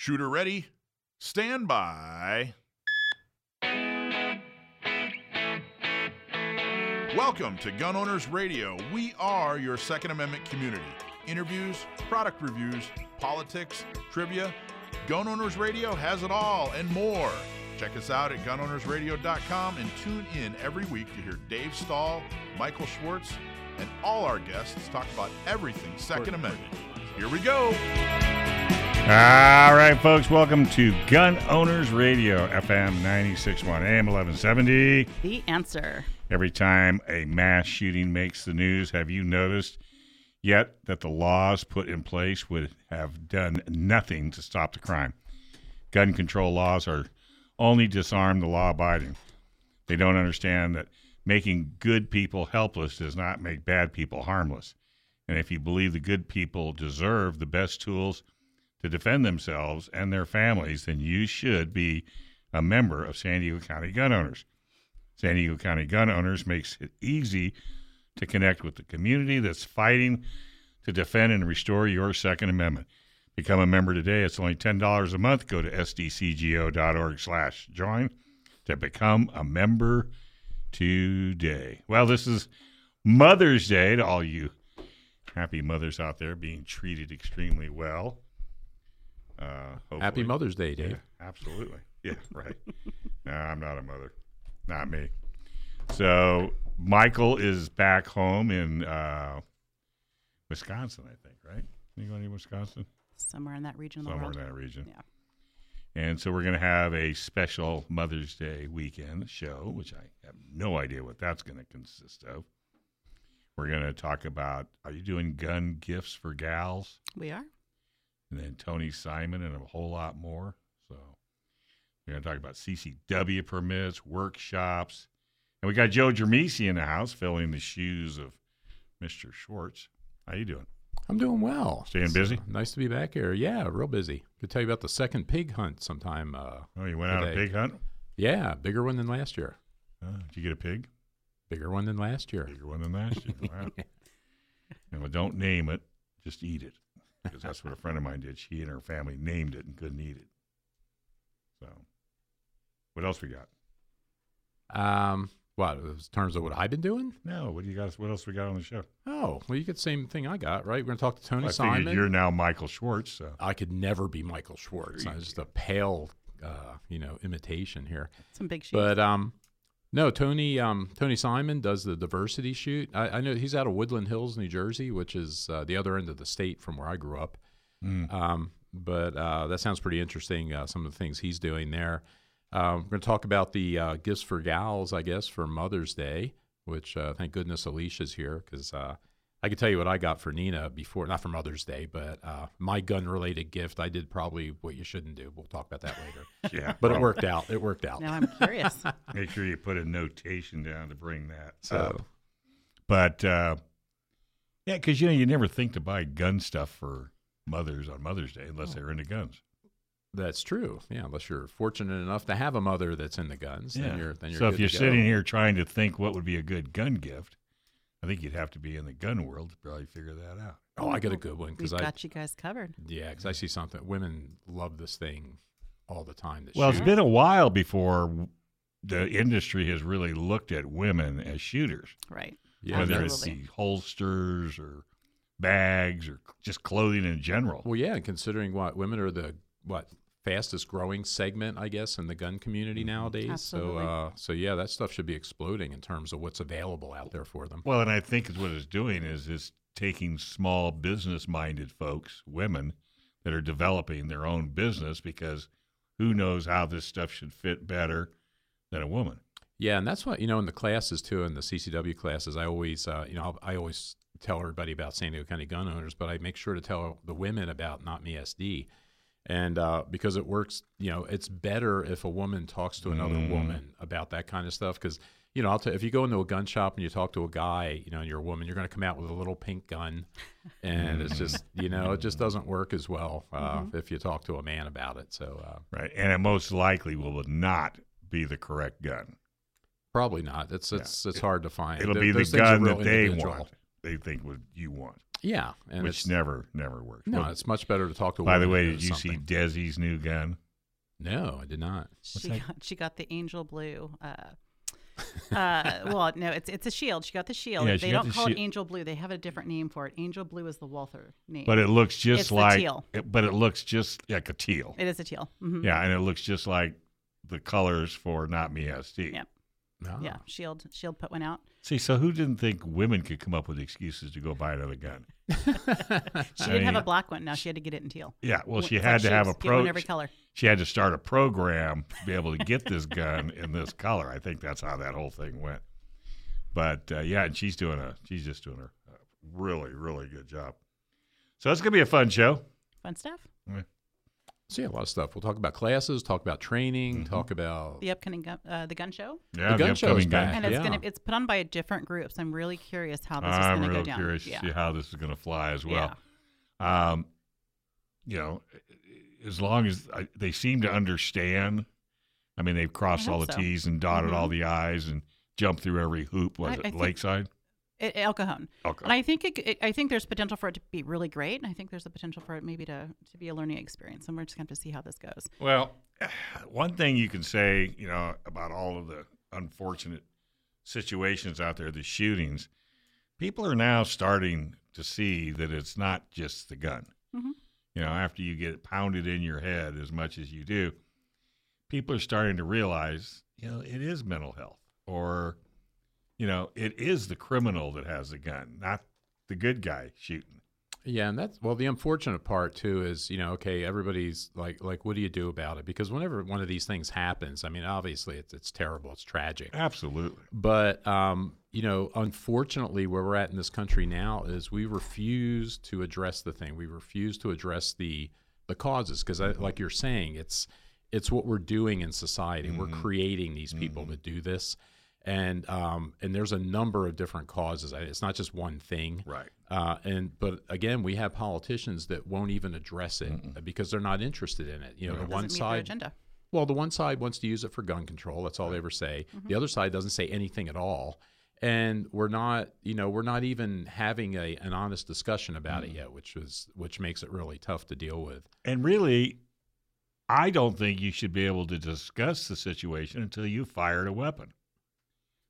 Shooter ready? Stand by. Welcome to Gun Owners Radio. We are your Second Amendment community. Interviews, product reviews, politics, trivia. Gun Owners Radio has it all and more. Check us out at gunownersradio.com and tune in every week to hear Dave Stahl, Michael Schwartz, and all our guests talk about everything Second Amendment. Here we go. All right, folks, welcome to Gun Owners Radio, FM 961 AM 1170. The answer. Every time a mass shooting makes the news, have you noticed yet that the laws put in place would have done nothing to stop the crime? Gun control laws are only disarm the law abiding. They don't understand that making good people helpless does not make bad people harmless. And if you believe the good people deserve the best tools to defend themselves and their families, then you should be a member of San Diego County Gun Owners. San Diego County Gun Owners makes it easy to connect with the community that's fighting to defend and restore your Second Amendment. Become a member today. It's only $10 a month. Go to sdcgo.org slash join to become a member today. Well, this is Mother's Day to all you happy mothers out there being treated extremely well. Uh, Happy. Mother's Day, Dave. Yeah, absolutely. Yeah, right. no, I'm not a mother. Not me. So Michael is back home in uh, Wisconsin, I think, right? You going to Wisconsin? Somewhere in that region of the Somewhere world. in that region. Yeah. And so we're going to have a special Mother's Day weekend show, which I have no idea what that's going to consist of. We're going to talk about are you doing gun gifts for gals? We are. And then Tony Simon and a whole lot more. So we're going to talk about CCW permits, workshops, and we got Joe Germisi in the house filling the shoes of Mr. Schwartz. How you doing? I'm doing well. Staying busy? uh, nice to be back here. Yeah, real busy. Could tell you about the second pig hunt sometime. Uh, Oh, you went out a pig hunt? yeah, bigger one than last year. Oh, did you get a pig? Bigger one than last year. Bigger one than last year. Wow. well, don't name it, just eat it. Because that's what a friend of mine did. She and her family named it and couldn't eat it. So, what else we got? Um, what in terms of what I've been doing? No, what do you got? What else we got on the show? Oh, well, you get the same thing I got, right? We're going to talk to Tony I Simon. you're now Michael Schwartz. So. I could never be Michael Schwartz. Sure I'm just a pale, uh, you know, imitation here. Some big shoes. But um, no, Tony um, Tony Simon does the diversity shoot. I, I know he's out of Woodland Hills, New Jersey, which is uh, the other end of the state from where I grew up. Mm. Um, but uh, that sounds pretty interesting. Uh, some of the things he's doing there. Um, we're going to talk about the uh, gifts for gals, I guess, for Mother's Day. Which uh, thank goodness Alisha's here because uh, I can tell you what I got for Nina before, not for Mother's Day, but uh, my gun-related gift. I did probably what you shouldn't do. We'll talk about that later. Yeah, But it worked out. It worked out. now I'm curious. Make sure you put a notation down to bring that So- up. But uh, yeah, because you know you never think to buy gun stuff for mothers on Mother's Day unless they're into guns. That's true. Yeah, unless you're fortunate enough to have a mother that's in the guns, then you're then you're so good if you're to go. sitting here trying to think what would be a good gun gift, I think you'd have to be in the gun world to probably figure that out. Oh, I got a good one We've because I got you guys covered. yeah, because I see something. Women love this thing all the time. That Well, shoot. it's been a while before the industry has really looked at women as shooters, Right. yeah, whether that's- it's the holsters or bags or just clothing in general. well, yeah. Considering what women are the what fastest growing segment, I guess, in the gun community nowadays. Absolutely. So, uh, so yeah, that stuff should be exploding in terms of what's available out there for them. Well, and I think what it's doing is it's taking small business minded folks, women that are developing their own business because who knows how this stuff should fit better than a woman. Yeah, and that's what you know in the classes too, in the CCW classes. I always, uh, you know, I always tell everybody about San Diego County gun owners, but I make sure to tell the women about Not Me SD, and uh, because it works, you know, it's better if a woman talks to another Mm. woman about that kind of stuff because. You know, I'll tell if you go into a gun shop and you talk to a guy, you know, and you're a woman, you're going to come out with a little pink gun, and it's just, you know, it just doesn't work as well uh, if you talk to a man about it. So, uh, Right. And it most likely will not be the correct gun. Probably not. It's it's it's hard to find. It'll Th- be the those things are gun that they individual. want. They think what you want. Yeah, and which it's never never works. no, Well, it's much better to talk to. a by the way, did you see. Desi's new gun? No, I did not. She that? got, she got the angel blue. Uh, uh, well, no, it's it's a shield. She got the shield. Yeah, they don't the call it angel blue. They have a different name for it. Angel blue is the Walther name. But it looks just It's the like teal. it- but it looks just like a teal. it is a teal. hmm Yeah, and it looks just like the colors for Not Me SD. Yep. No. Yeah, Shield Shield put one out. See, so who didn't think women could come up with excuses to go buy another gun? She didn't have a black one. Now she had to get it in teal. Yeah, well, she had like to have a pro. every color. She had to start a program to be able to get this gun in this color. I think that's how that whole thing went. But uh, yeah, and she's doing a she's just doing a, a really really good job. So it's gonna be a fun show. Fun stuff. So yeah, a lot of stuff. We'll talk about classes, talk about training, Mm-hmm. talk about The upcoming gun, uh, the gun show, Yeah, the gun show is upcoming back. gun. and it's Yeah. gonna it's put on by a different group. So I'm really curious how this is I'm gonna real go down. I'm really curious yeah. to see how this is going to fly as well. Yeah. Um, you know, as long as I, they seem to understand. I mean, they've crossed all the so. T's and dotted Mhm. all the I's and jumped through every hoop. Was I- it I think- Lakeside? It, El Cajon. Okay. And I think it, it, I think there's potential for it to be really great. And I think there's a potential for it maybe to, to be a learning experience. And we're just going to see how this goes. Well, one thing you can say, you know, about all of the unfortunate situations out there, the shootings, people are now starting to see that it's not just the gun. Mhm. You know, after you get pounded in your head as much as you do, people are starting to realize, you know, it is mental health or, you know, it is the criminal that has the gun, not the good guy shooting. Yeah, and that's well. The unfortunate part too is you know, okay, everybody's like, like, what do you do about it? Because whenever one of these things happens, I mean, obviously it's it's terrible, it's tragic. Absolutely. But um, you know, unfortunately, where we're at in this country now is we refuse to address the thing. We refuse to address the the causes because, uh, like you're saying, it's it's what we're doing in society. We're mm-hmm. creating these people mm-hmm. to do this, and um, and there's a number of different causes. It's not just one thing. Right. Uh, and but again, we have politicians that won't even address it because they're not interested in it. You know, the one meet their side agenda. well, the one side wants to use it for gun control. That's all they ever say. The other side doesn't say anything at all. And we're not, you know, we're not even having a, an honest discussion about it yet, which is which makes it really tough to deal with. And really, I don't think you should be able to discuss the situation until you fired a weapon.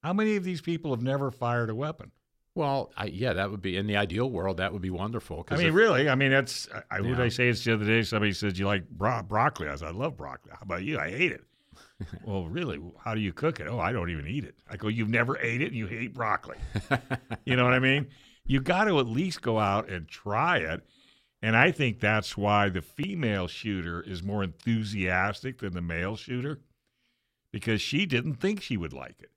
How many of these people have never fired a weapon? Well, I, yeah, that would be in the ideal world. That would be wonderful. I mean, if- really? I mean, that's. I, I what did Yeah. I say this the other day? Somebody said you like bro- broccoli. I said I love broccoli. How about you? I hate it. well, really? How do you cook it? Oh, I don't even eat it. I go, you've never ate it, and you hate broccoli. you know what I mean? You got to at least go out and try it. And I think that's why the female shooter is more enthusiastic than the male shooter because she didn't think she would like it.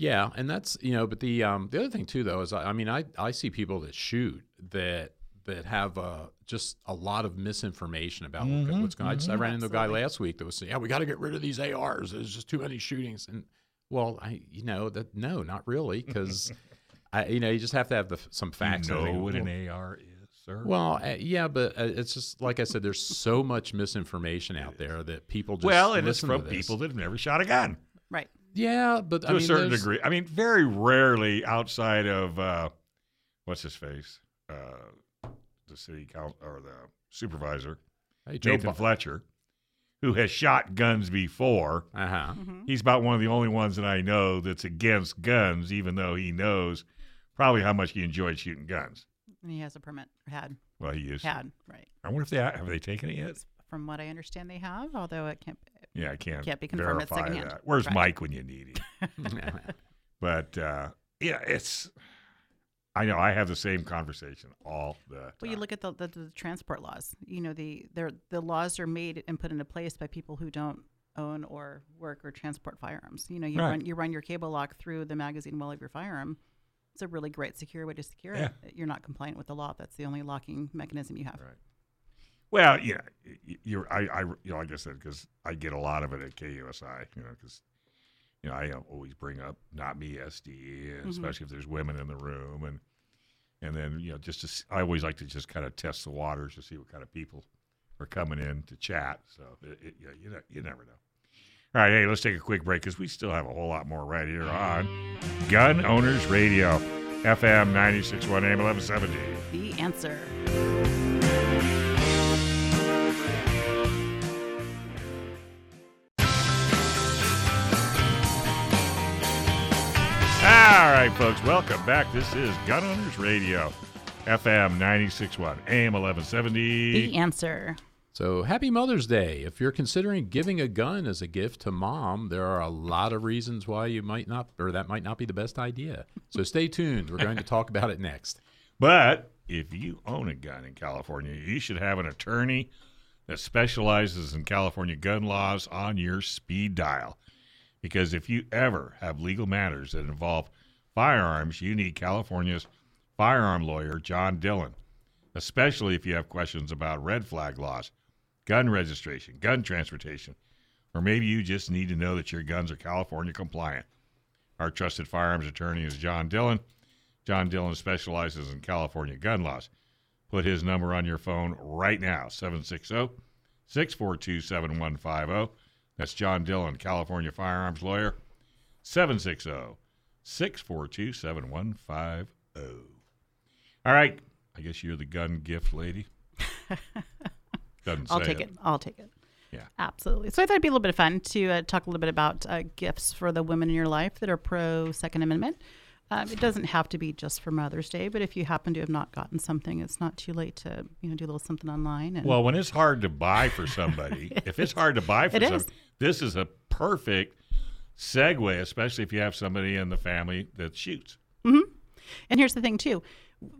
Yeah, and that's you know, but the um, the other thing too though is I, I mean I I see people that shoot that that have uh, just a lot of misinformation about what- Mhm, what's going. on. I, just, I ran into a guy last week that was saying, "Yeah, we got to get rid of these ARs. There's just too many shootings." And well, I you know that no, not really, because I you know you just have to have the, some facts. you know everything. what an AR is, sir? Well, uh, yeah, but uh, it's just like I said. There's so much misinformation out there that people just well, and it's listen to from this. people that have never shot a gun. Right. Yeah, but to I mean, a certain there's- degree. I mean, very rarely outside of uh, what's his face, uh, the city council or the supervisor, Hey, Joe Nathan Bi- Fletcher, who has shot guns before. uh-huh. hmm He's about one of the only ones that I know that's against guns, even though he knows probably how much he enjoyed shooting guns. And he has a permit. Had. Well, he is. Had. Right. I wonder if they have they taken it yet. From what I understand, they have, although it can't. Yeah, I can't. Can't be confirmed, it's secondhand. that. Where's Right. Mike when you need him? But uh, yeah, it's. I know I have the same conversation all the time. Well, you look at the, the, the transport laws. You know, the they're, the laws are made and put into place by people who don't own or work or transport firearms. You know, you Right. run you run your cable lock through the magazine well of your firearm. It's a really great secure way to secure Yeah. it. You're not compliant with the law. That's the only locking mechanism you have. Right. Well, yeah, y- you're. I, I, you know, like I said, because I get a lot of it at KUSI. You know, because you know I uh, always bring up not me SD, and Mhm. especially if there's women in the room, and and then you know just to, s- I always like to just kind of test the waters to see what kind of people are coming in to chat. So it, it, yeah, you ne- you never know. All right, hey, let's take a quick break because we still have a whole lot more right here on Gun Owners Radio. FM 961 AM 1170. The answer. Right, folks, welcome back. This is Gun Owners Radio, FM 961 AM 1170. The answer. So happy Mother's Day. If you're considering giving a gun as a gift to mom, there are a lot of reasons why you might not, or that might not be the best idea. So stay tuned. We're going to talk about it next. But if you own a gun in California, you should have an attorney that specializes in California gun laws on your speed dial. Because if you ever have legal matters that involve firearms, you need California's firearm lawyer, John Dillon, especially if you have questions about red flag laws, gun registration, gun transportation, or maybe you just need to know that your guns are California compliant. Our trusted firearms attorney is John Dillon. John Dillon specializes in California gun laws. Put his number on your phone right now 760 642 7150. That's John Dillon, California firearms lawyer. 760 642 7150. All right. I guess you're the gun gift lady. Doesn't I'll take it. I'll take it. Yeah. Absolutely. So I thought it'd be a little bit of fun to uh, talk a little bit about uh, gifts for the women in your life that are pro Second Amendment. Um, it doesn't have to be just for Mother's Day, but if you happen to have not gotten something, it's not too late to you know do a little something online. And Well, when it's hard to buy for somebody, if it's hard to buy for It somebody, is. this is a perfect segue, especially if you have somebody in the family that shoots. And here's the thing too,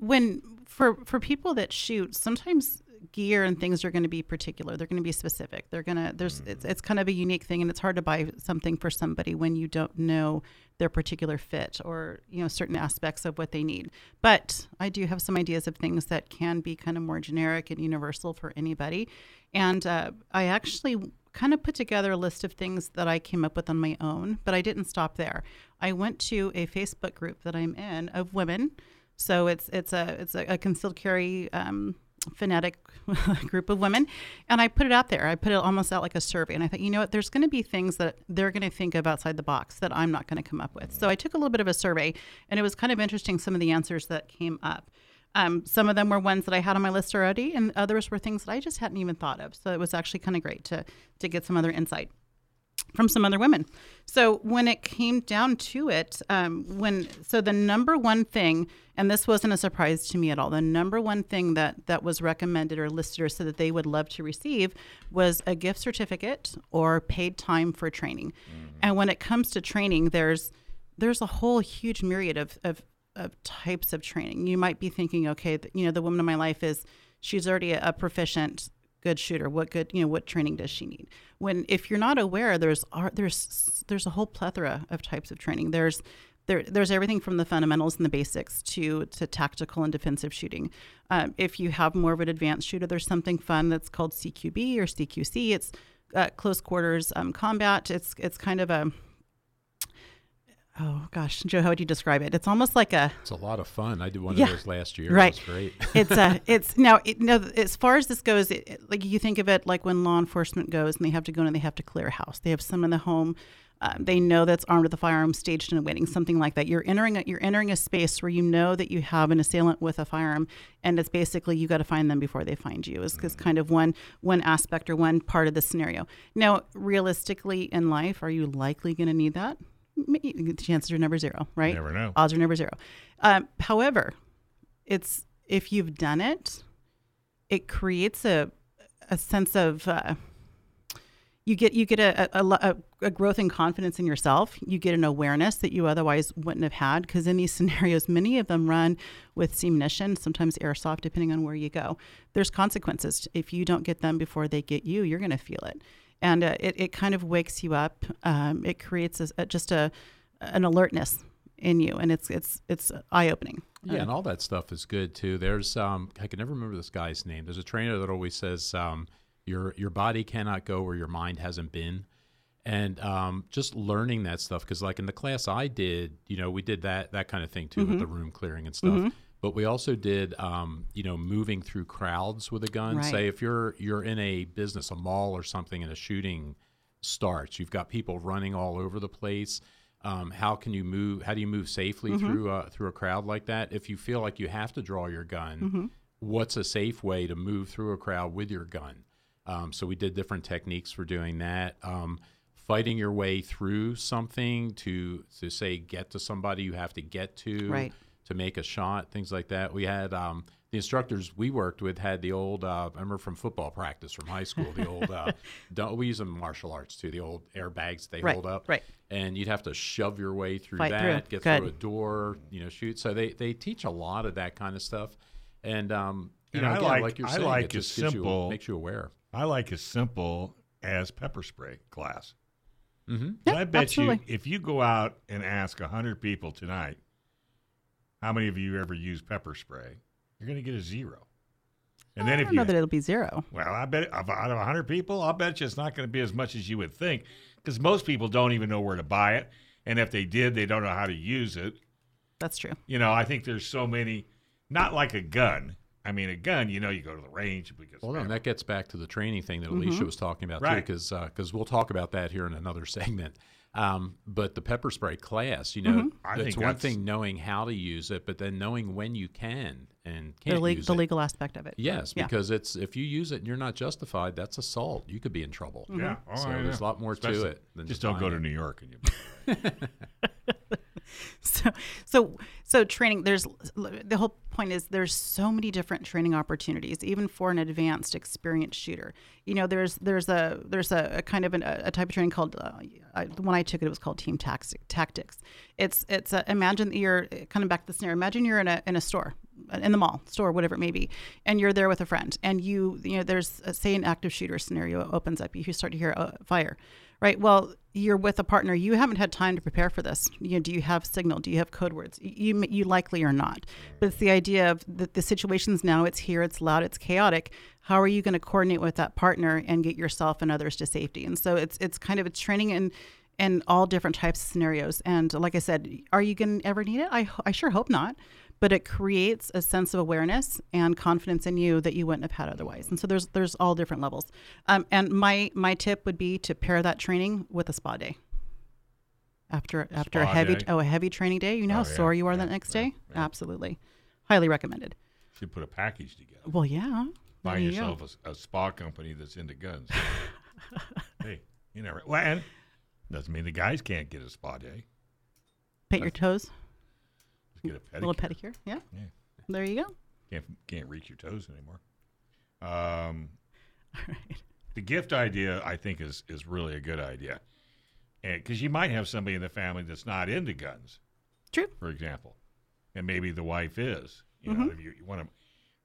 when for for people that shoot, sometimes gear and things are going to be particular. They're going to be specific. They're going to there's it's it's kind of a unique thing, and it's hard to buy something for somebody when you don't know their particular fit or you know certain aspects of what they need. But I do have some ideas of things that can be kind of more generic and universal for anybody, and uh, I actually kind of put together a list of things that I came up with on my own, but I didn't stop there. I went to a Facebook group that I'm in of women. So it's it's a it's a, a concealed carry um, fanatic group of women, and I put it out there. I put it almost out like a survey, and I thought, you know what, there's going to be things that they're going to think of outside the box that I'm not going to come up with. So I took a little bit of a survey, and it was kind of interesting some of the answers that came up. Um, some of them were ones that I had on my list already, and others were things that I just hadn't even thought of. So it was actually kind of great to to get some other insight from some other women. So when it came down to it, um, when so the number one thing, and this wasn't a surprise to me at all, the number one thing that that was recommended or listed or said that they would love to receive was a gift certificate or paid time for training. And when it comes to training, there's there's a whole huge myriad of, of of types of training. You might be thinking, okay, th- you know, the woman in my life is she's already a, a proficient good shooter. What good, you know, what training does she need? When if you're not aware, there's are- there's there's a whole plethora of types of training. There's there, there's everything from the fundamentals and the basics to to tactical and defensive shooting. Um, if you have more of an advanced shooter, there's something fun that's called CQB or CQC. It's uh, close quarters um, combat. It's it's kind of a oh gosh, Joe, how would you describe it? It's almost like a It's a lot of fun. I did one Yeah, of those last year. right. It was great. it's a it's now it, no as far as this goes it, it- like you think of it like when law enforcement goes and they have to go in and they have to clear a house they have some in the home um, they know that's armed with a firearm staged and waiting something like that you're entering a, you're entering a space where you know that you have an assailant with a firearm and it's basically you got to find them before they find you is, is kind of one one aspect or one part of the scenario now realistically in life are you likely going to need that the chances are never zero right Never know. odds are never zero um, however it's if you've done it, it creates a a sense of uh, you get you get a, a, a, a growth in confidence in yourself. You get an awareness that you otherwise wouldn't have had because in these scenarios, many of them run with ammunition, sometimes airsoft, depending on where you go. There's consequences if you don't get them before they get you. You're going to feel it, and uh, it it kind of wakes you up. Um, it creates a, a, just a an alertness in you, and it's it's it's eye opening. Yeah, and all that stuff is good too. There's um I can never remember this guy's name. There's a trainer that always says um your your body cannot go where your mind hasn't been. And um, just learning that stuff because, like in the class I did, you know, we did that that kind of thing too with the room clearing and stuff. But we also did, um, you know, moving through crowds with a gun. Right. Say if you're you're in a business, a mall or something, and a shooting starts, you've got people running all over the place. Um, how can you move? How do you move safely Mm-hmm. through uh, through a crowd like that? If you feel like you have to draw your gun, Mm-hmm. what's a safe way to move through a crowd with your gun? Um, so we did different techniques for doing that. Um, fighting your way through something to to say get to somebody you have to get to Right. To make a shot, things like that. We had um, the instructors we worked with had the old. Uh, I remember from football practice from high school. The old. Uh, don't, we use them in martial arts too. The old airbags they Right, hold up. right. And you'd have to shove your way through Fight that, through. get Good. through a door, you know, shoot. So they they teach a lot of that kind of stuff. And um, you And know, I again, like- like, you're I saying, like it as just gives simple- you, makes you aware. I like as simple as pepper spray class. Mm-hmm. But I bet absolutely. you if you go out and ask 100 people tonight, how many of you ever use pepper spray? You're going to get a zero. And then I if don't you know that it'll be zero. Well, I bet out of 100 people, I'll bet you it's not going to be as much as you would think because most people don't even know where to buy it. And if they did, they don't know how to use it. That's true. You know, I think there's so many, not like a gun. I mean, a gun, you know, you go to the range because Well, and that gets back to the training thing that Mm-hmm. Alisha was talking about Right. too, because we'll talk about that here in another segment. Um, but the pepper spray class, you know, Mm-hmm. I it's one that's- thing knowing how to use it, but then knowing when you can and The, can't le- use the it. legal aspect of it. Yes, Yeah. because it's if you use it and you're not justified, that's assault. You could be in trouble. yeah, oh, So I there's a know. lot more to it than just just don't go to. New York and you. so so so training there's the whole point is there's so many different training opportunities even for an advanced experienced shooter. You know there's there's a there's a, a kind of an, a type of training called uh, I, the one i took it was called team tax, tactics. It's it's a, imagine that you're kind of back to the scenario imagine you're in a in a store in the mall store whatever it may be and you're there with a friend and you you know there's uh say an active shooter scenario opens up you start to hear a fire right well you're with a partner you haven't had time to prepare for this. You know do you have signal? Do you have code words? You you likely are not. But it's the idea of the, the situations now it's here it's loud it's chaotic. How are you going to coordinate with that partner and get yourself and others to safety? And so it's it's kind of it's training in in all different types of scenarios. And like i said are you going to ever need it? I, I sure hope not but it creates a sense of awareness and confidence in you that you wouldn't have had otherwise. And so there's there's all different levels. Um, and my my tip would be to pair that training with a spa day. After after a heavy day? oh a heavy training day, you know Oh, how yeah, sore you are yeah, that next yeah, day. Absolutely, highly recommended. Should put a package together. Well, yeah. there Find you yourself a, a spa company that's into guns. hey, you never. Well, and doesn't mean the guys can't get a spa day. paint your toes, get a pedicure. a little pedicure. Yeah. Yeah. There you go. Can't can't reach your toes anymore. Um, All right. the gift idea, I think, is is really a good idea, because you might have somebody in the family that's not into guns, True. for example, and maybe the wife is. You Mm-hmm. know, if you, you want to,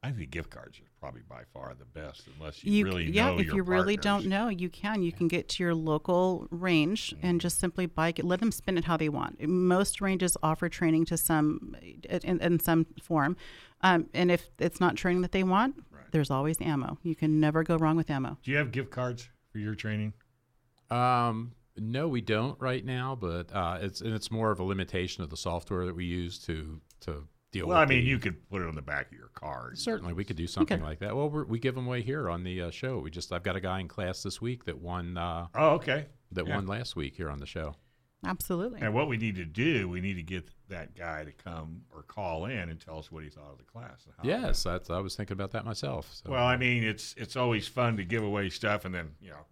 I think gift cards are probably by far the best, unless you, You, really yeah, know if your you really don't know, you can. You can get to your local range Mm-hmm. and just simply buy it. Let them spin it how they want. Most ranges offer training to some in, in some form, um, and if it's not training that they want, there's always ammo. You can never go wrong with ammo. Do you have gift cards for your training? Um, no, we don't right now, but uh, it's and it's more of a limitation of the software that we use to to deal Well, with. I mean, the- you could put it on the back of your car. certainly we could do something like that. Well, we're, we give them away here on the uh, show. We just I've got a guy in class this week that won uh, Oh, okay. that Yeah. won last week here on the show. Absolutely. And what we need to do, we need to get that guy to come or call in and tell us what he thought of the class. and how Yes, that's I was thinking about that myself. So. Well, I mean, it's it's always fun to give away stuff, and then you know,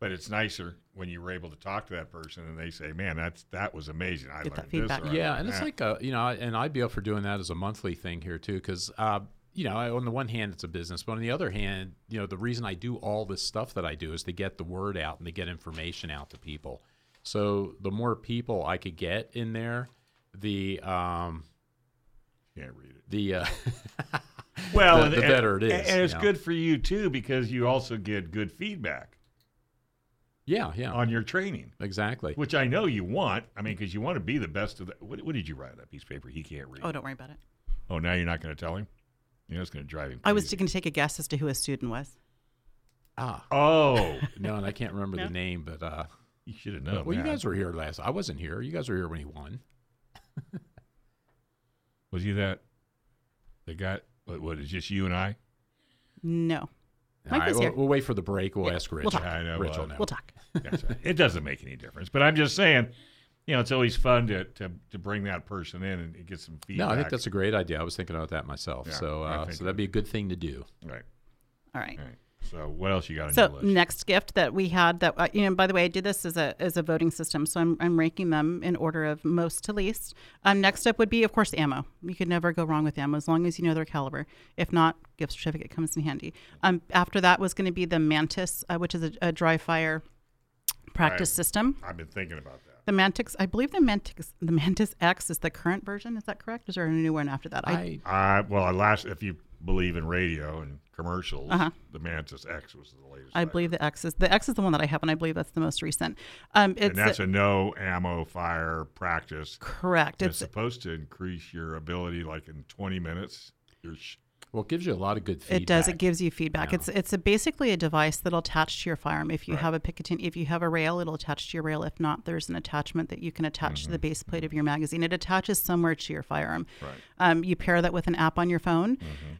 but it's nicer when you were able to talk to that person and they say, "Man, that's that was amazing. I Get that learned feedback. this." yeah, learned and it's like a you know, and I'd be up for doing that as a monthly thing here too, because uh, you know, on the one hand, it's a business, but on the other hand, you know, the reason I do all this stuff that I do is to get the word out and to get information out to people. So the more people I could get in there, the um, can't read it. the uh, Well, the- and- the and- better it is, and it's you know. good for you too because you also get good feedback yeah, yeah, on your training, exactly. which I know you want. I mean, because you want to be the best of the. What, what did you write on that piece of paper? He can't read. oh, don't worry about it. Oh, now you're not going to tell him. You know, it's going to drive him. I was going to take a guess as to who a student was. Ah, Oh, no, and I can't remember No. the name, but uh, you should have known. well, you guys were here last. I wasn't here. You guys were here when he won. Was he that? The guy? What, what is just you and I? No. All Mike right, was we'll, here. we'll wait for the break. We'll Yeah, ask Rich. we'll talk. I know, Rich well, will know. We'll talk. It doesn't make any difference. But I'm just saying, you know, it's always fun to, to, to bring that person in and get some feedback. No, I think that's a great idea. I was thinking about that myself. Yeah, so, uh, so that'd be a good thing to do. right. All right. Right. So what else you got on So your list? next gift that we had that uh, you know by the way I did this as a as a voting system so I'm, I'm ranking them in order of most to least. Um, next up would be of course ammo. You could never go wrong with ammo as long as you know their caliber. If not, gift certificate comes in handy. Um, after that was going to be the Mantis, uh, which is a, a dry fire practice Right. system. I've been thinking about that. The Mantis, I believe the Mantis the Mantis X is the current version. Is that correct? Is there a new one after that? I, Uh, well, I last if you believe in radio and commercials, Uh-huh. the Mantis X was the latest. I believe the X is the X is the one that I have, and I believe that's the most recent. Um, it's and that's a no ammo fire practice. correct. It's It's supposed to increase your ability, like in 20 minutes. Your sh- well, it gives you a lot of good feedback. It does. It gives you feedback. Yeah. It's it's a basically a device that'll attach to your firearm. If you Right. have a Picatinny, if you have a rail, it'll attach to your rail. If not, there's an attachment that you can attach to the base plate of your magazine. It attaches somewhere to your firearm. Right. Um, you pair that with an app on your phone,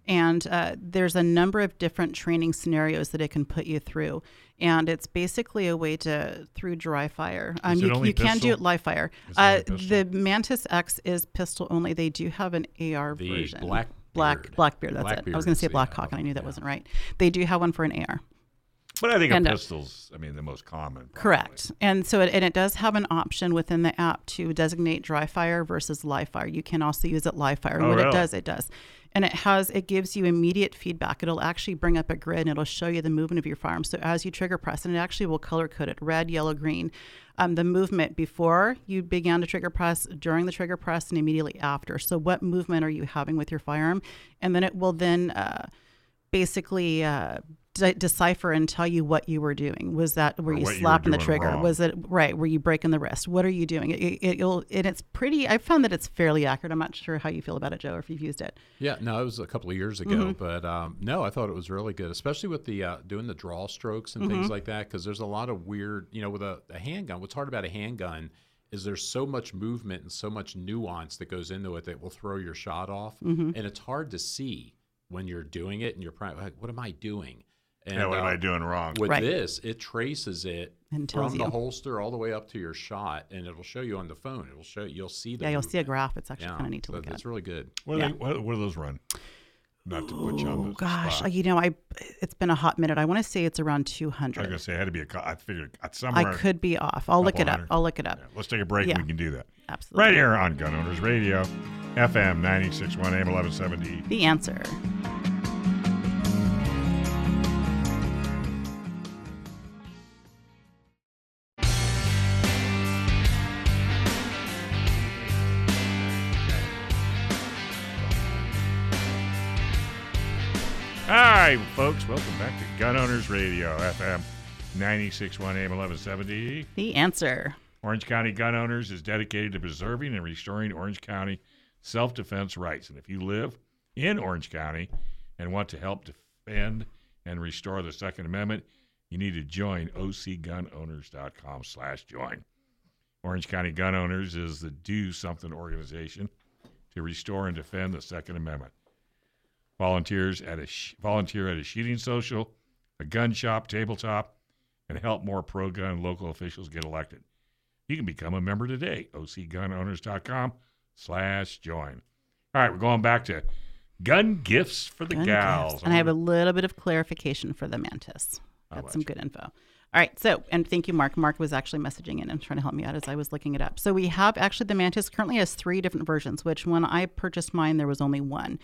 and uh, there's a number of different training scenarios that it can put you through. And it's basically a way to through dry fire. Um, you you can do it live fire. It Uh, the Mantis X is pistol only. They do have an AR The version. Blackbeard. Black Blackbeard. That's it. I was going to say Blackhawk, uh, and I knew that yeah. wasn't right. They do have one for an AR. But I think And, a uh, pistol's, I mean, the most common. probably. Correct. And so it, and it does have an option within the app to designate dry fire versus live fire. You can also use it live fire. And Oh, what really? it does, it does. And it has it gives you immediate feedback. It'll actually bring up a grid and it'll show you the movement of your firearm. So as you trigger press, and it actually will color code it red, yellow, green. Um, the movement before you began to trigger press, during the trigger press, and immediately after. So what movement are you having with your firearm? And then it will then uh, basically uh, de- decipher and tell you what you were doing. Was that were Or you what you were slapping the trigger? wrong. Was it right? Were you breaking the wrist? What are you doing? It, it, will and it's pretty. I found that it's fairly accurate. I'm not sure how you feel about it, Joe, or if you've used it. Yeah, no, it was a couple of years ago, Mm-hmm. but um, no, I thought it was really good, especially with the uh, doing the draw strokes and Mm-hmm. things like that. Because there's a lot of weird, you know, with a, a handgun. What's hard about a handgun is there's so much movement and so much nuance that goes into it that will throw your shot off, Mm-hmm. and it's hard to see when you're doing it and you're probably like, "What am I doing?" And Yeah, what am uh, I doing wrong? With Right. this, it traces it And tells from the holster all the way up to your shot, and it'll show you on the phone. It'll show you'll see the Yeah, you'll see a graph. It's actually Yeah, kind of neat to so look at. It's really good. What, do yeah. they, what, what do those run? Not to put you on the Oh gosh, spot. you know, I it's been a hot minute. I want to say it's around two hundred. I was 200. gonna say it had to be a. co- I figured at I could be off. I'll look it up. I'll look it up. Yeah, let's take a break. Yeah. and We can do that Absolutely. right here on Gun Owners Radio, FM 96.1 AM 1170. The answer. Hi, folks. Welcome back to Gun Owners Radio, FM 96.1 AM 1170. The answer. Orange County Gun Owners is dedicated to preserving and restoring Orange County self defense rights. And if you live in Orange County and want to help defend and restore the Second Amendment, you need to join ocgunowners.com slash join. Orange County Gun Owners is the Do Something organization to restore and defend the Second Amendment. Volunteers at a sh- volunteer at a shooting social, a gun shop, tabletop, and help more pro gun local officials get elected. You can become a member today. OCGunOwners.com slash join. All right, we're going back to gun gifts for the Gun gals. gifts. And I have a little bit of clarification for the mantis. Got some good info. All right. So, and thank you, Mark. Mark was actually messaging in and trying to help me out as I was looking it up. So we have actually the mantis currently has three different versions. Which when I purchased mine, there was only one.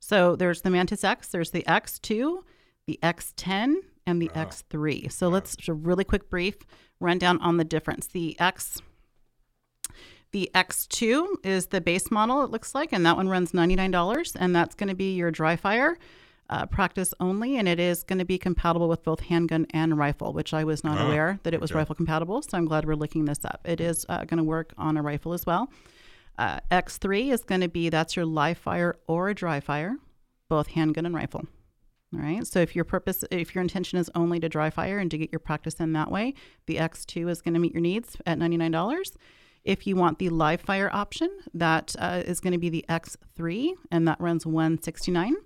So there's the mantis X, there's the X2, the X10, and the X3. So let's just a really quick brief rundown on the difference. The X the X2 is the base model, it looks like, and that one runs $99, and that's going to be your dry fire uh, practice only, and it is going to be compatible with both handgun and rifle, which I was not Oh, aware that it was okay. rifle compatible, so I'm glad we're looking this up. It is uh, going to work on a rifle as well. Uh, X3 is going to be that's your live fire or a dry fire, both handgun and rifle. All right. So if your purpose, if your intention is only to dry fire and to get your practice in that way, the X2 is going to meet your needs at $99. If you want the live fire option, that uh, is going to be the X3, and that runs 169.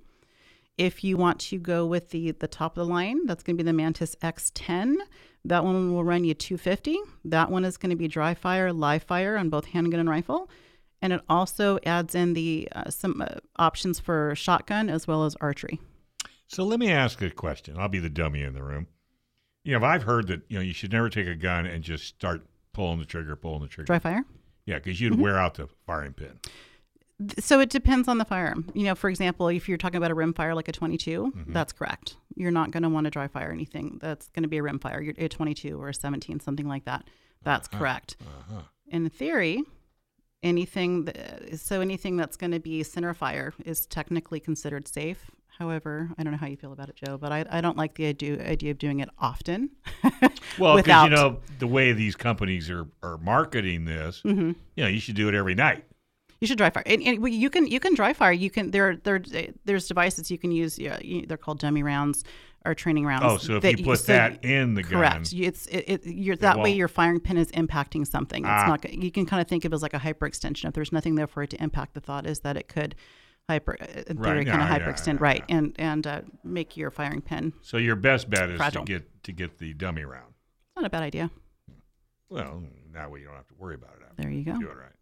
If you want to go with the the top of the line, that's going to be the Mantis X10. That one will run you 250. That one is going to be dry fire, live fire on both handgun and rifle. And it also adds in the uh, some uh, options for shotgun as well as archery. So let me ask a question. I'll be the dummy in the room. You know, I've heard that you know you should never take a gun and just start pulling the trigger, pulling the trigger. Dry fire. Yeah, because you'd Mm-hmm. wear out the firing pin. So it depends on the firearm. You know, for example, if you're talking about a rim fire like a 22, Mm-hmm. that's correct. You're not going to want to dry fire anything that's going to be a rim fire. You're a 22 or a 17, something like that. That's Uh-huh. correct. In theory, anything that, so anything that's going to be center fire is technically considered safe. However, I don't know how you feel about it, Joe, but I, I don't like the idea, idea of doing it often. Well, because you know the way these companies are, are marketing this, Mm-hmm. you know, you should do it every night. You should dry fire. And, and you can you can dry fire. You can there there there's devices you can use. Yeah, they're called dummy rounds or training rounds. Oh, so if you put so that in the gun, correct. You- It's it, it you're that way your firing pin is impacting something. It's Ah. not. You can kind of think of it as like a hyperextension. If there's nothing there for it to impact, the thought is that it could hyper in Right, theory kind yeah, of yeah, hyperextend yeah, right and and uh, make your firing pin So your best bet is Fragile. to get to get the dummy round. not a bad idea. Well, that way you don't have to worry about it. After There you go. do it right.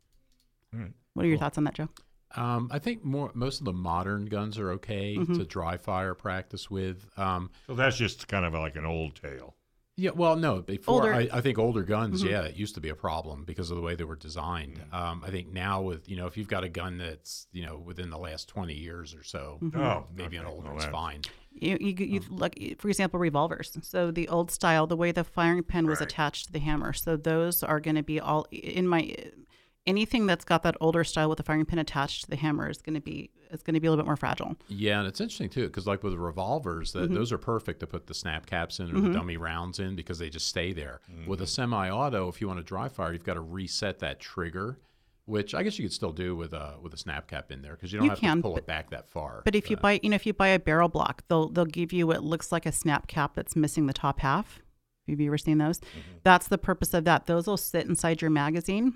All right. What are your thoughts on that, Joe? Um, I think more most of the modern guns are okay Mm-hmm. to dry fire practice with. Um, So that's just kind of like an old tale. yeah, well, no, before I, I think older guns, Mhm. yeah, it used to be a problem because of the way they were designed. Um, I think now with you know if you've got a gun that's you know within the last twenty years or so, Mm-hmm. Oh, maybe an okay. older Well, one's that- fine. You, you, you Um, look, for example, revolvers. So the old style, the way the firing pin was Right. attached to the hammer. So those are going to be all in my anything that's got that older style with the firing pin attached to the hammer is going to be it's going to be a little bit more fragile. Yeah, and it's interesting too because like with revolvers, that Mm-hmm. those are perfect to put the snap caps in or the dummy rounds in because they just stay there. With Mm-hmm. a semi-auto, if you want to dry fire, you've got to reset that trigger. Which I guess you could still do with a with a snap cap in there because you don't You have can, to pull but- it back that far. But if you buy, you know, if you buy a barrel block, they'll they'll give you what looks like a snap cap that's missing the top half. Have you ever seen those? That's the purpose of that. Those will sit inside your magazine,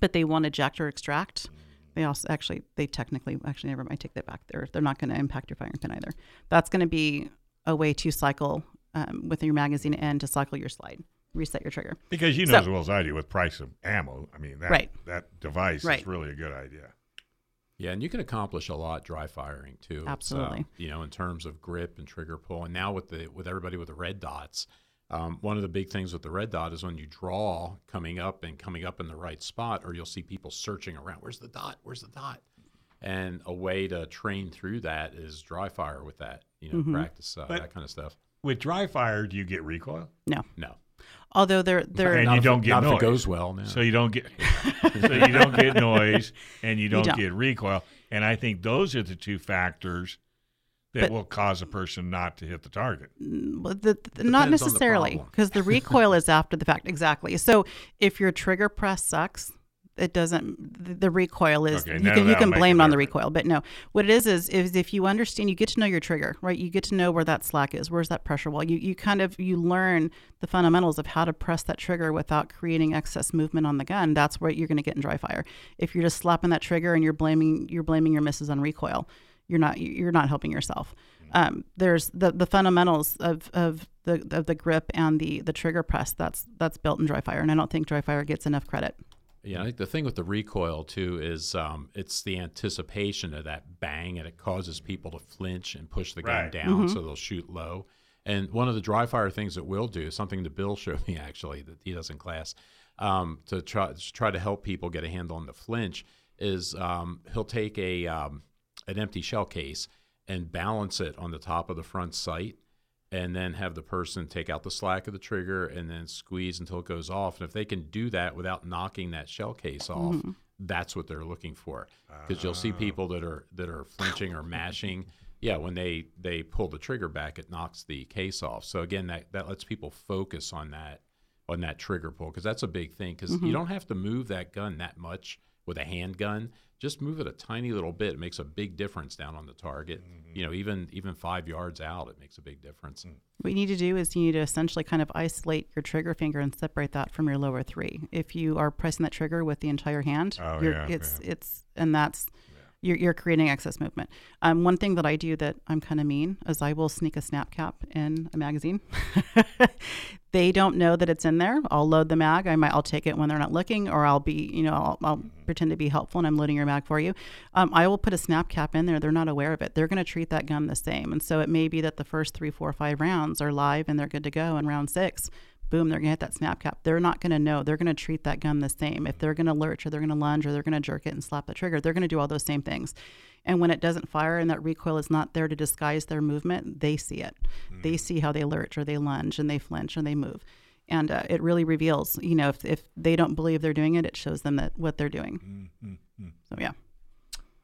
but they won't eject or extract. They also actually they technically actually never mind take that back. They're they're not going to impact your firing pin either. That's going to be a way to cycle um, with your magazine and to cycle your slide, reset your trigger. Because you know So- as well as I do with price of ammo. I mean, that Right. that device Right. is really a good idea. Yeah, and you can accomplish a lot dry firing too. It's, uh, Absolutely. you know, in terms of grip and trigger pull, and now with the with everybody with the red dots, um, one of the big things with the red dot is when you draw coming up and coming up in the right spot, or you'll see people searching around. Where's the dot? Where's the dot? And a way to train through that is dry fire with that. You know, Mm-hmm. practice uh, that kind of stuff. With dry fire, do you get recoil? No, No, although they're they're And Not you if don't get not noise. if it goes well. No. So you don't get so you don't get noise and you don't, don't. get recoil. And I think those are the two factors that will cause a person not to hit the target. Mm, well, the, the- not Depends on the necessarily because the recoil is after the fact exactly. So if your trigger press sucks it doesn't the, the recoil is Okay, you can you can blame it on the recoil but no. What it is is is if you understand you get to know your trigger right? You get to know where that slack is where's that pressure wall. You you kind of you learn the fundamentals of how to press that trigger without creating excess movement on the gun. That's what you're going to get in dry fire. If you're just slapping that trigger and you're blaming you're blaming your misses on recoil you're not you're not helping yourself um, there's the, the fundamentals of, of the of the grip and the the trigger press that's that's built in dry fire and I don't think dry fire gets enough credit. Yeah, I think the thing with the recoil too is um, it's the anticipation of that bang, and it causes people to flinch and push the gun Right. down, so they'll shoot low. And one of the dry fire things that we'll do, something that Bill showed me actually that he does in class, um, to try to try to help people get a handle on the flinch, is um, he'll take a um, an empty shell case and balance it on the top of the front sight and then have the person take out the slack of the trigger and then squeeze until it goes off. And if they can do that without knocking that shell case off, mm-hmm. that's what they're looking for. Because you'll see ah. people that are that are flinching or mashing. Yeah, when they they pull the trigger back, it knocks the case off. So again, that that lets people focus on that on that trigger pull because that's a big thing. Because you mm-hmm. don't have to move that gun that much with a handgun. Just move it a tiny little bit. It makes a big difference down on the target. Mm-hmm. You know, even even five yards out, it makes a big difference. Mm. What you need to do is you need to essentially kind of isolate your trigger finger and separate that from your lower three. If you are pressing that trigger with the entire hand, Oh, you're, yeah, it's yeah. it's and that's you're, you're creating excess movement. Um, one thing that I do that I'm kind of mean is I will sneak a snap cap in a magazine. they don't know that it's in there. I'll load the mag. I might I'll take it when they're not looking, or I'll be you know I'll, I'll pretend to be helpful and I'm loading your mag for you. Um, I will put a snap cap in there. They're not aware of it. They're going to treat that gun the same, and so it may be that the first three, four, five rounds are live and they're good to go, and round six boom, they're going to hit that snap cap. They're not going to know. They're going to treat that gun the same. If they're going to lurch or they're going to lunge or they're going to jerk it and slap the trigger, they're going to do all those same things. And when it doesn't fire and that recoil is not there to disguise their movement, they see it. Mm. They see how they lurch or they lunge and they flinch and they move. And uh, it really reveals, you know, if, if they don't believe they're doing it, it shows them that what they're doing. Mm-hmm. So, yeah.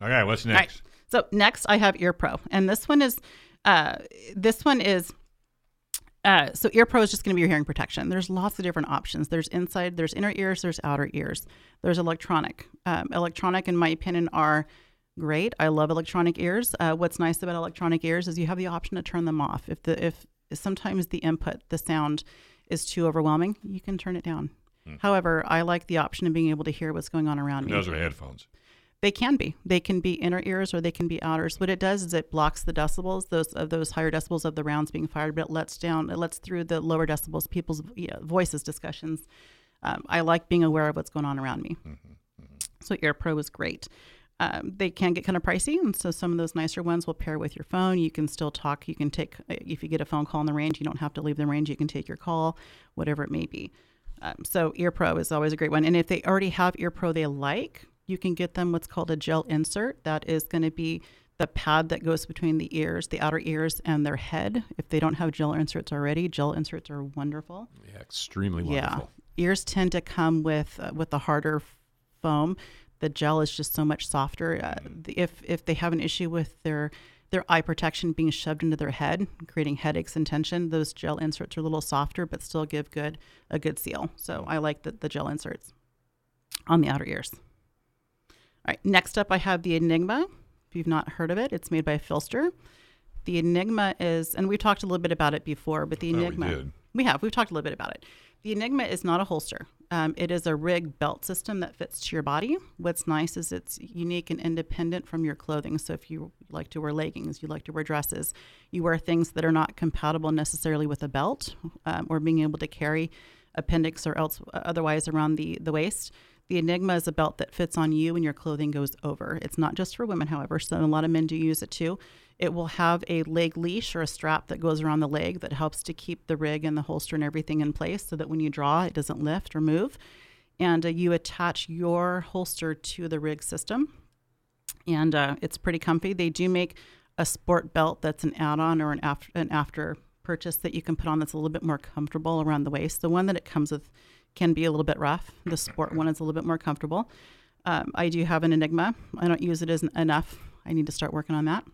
Okay, what's next? Right. So, next I have Ear Pro. And this one is, uh, this one is uh, so ear pro is just going to be your hearing protection. There's lots of different options. There's inside there's inner ears there's outer ears. There's electronic. Um, electronic in my opinion are great. I love electronic ears. Uh, what's nice about electronic ears is you have the option to turn them off. If the if sometimes the input the sound is too overwhelming you can turn it down. Hmm. however i like the option of being able to hear what's going on around and me. those are headphones they can be. They can be inner ears or they can be outers. What it does is it blocks the decibels, those of those higher decibels of the rounds being fired, but it lets down, it lets through the lower decibels, people's voices, discussions. Um, I like being aware of what's going on around me. Mm-hmm, mm-hmm. So Ear Pro is great. Um, they can get kind of pricey, and so some of those nicer ones will pair with your phone. You can still talk. You can take if you get a phone call in the range, you don't have to leave the range. You can take your call, whatever it may be. Um, so Ear Pro is always a great one. And if they already have Ear Pro they like, you can get them what's called a gel insert. That is going to be the pad that goes between the ears, the outer ears, and their head. If they don't have gel inserts already, gel inserts are wonderful. Yeah, extremely wonderful. Yeah, ears tend to come with uh, with the harder foam. The gel is just so much softer. Uh, if if they have an issue with their their eye protection being shoved into their head, creating headaches and tension, those gel inserts are a little softer, but still give good a good seal. So I like the, the gel inserts on the outer ears. All right, next up, I have the Enigma. If you've not heard of it, it's made by PHLster. The Enigma is, and we've talked a little bit about it before, but the Enigma. we, we, have. We've talked a little bit about it. The Enigma is not a holster. Um, it is a rig belt system that fits to your body. What's nice is it's unique and independent from your clothing. So if you like to wear leggings, you like to wear dresses, you wear things that are not compatible necessarily with a belt um, or being able to carry appendix or else otherwise around the, the waist the Enigma is a belt that fits on you and your clothing goes over. It's not just for women, however, so a lot of men do use it too. It will have a leg leash or a strap that goes around the leg that helps to keep the rig and the holster and everything in place so that when you draw, it doesn't lift or move. And uh, you attach your holster to the rig system. And uh, it's pretty comfy. They do make a sport belt that's an add on or an after, an after purchase that you can put on that's a little bit more comfortable around the waist. The one that it comes with can be a little bit rough. The sport one is a little bit more comfortable. Um, I do have an Enigma. I don't use it as enough. I need to start working on that.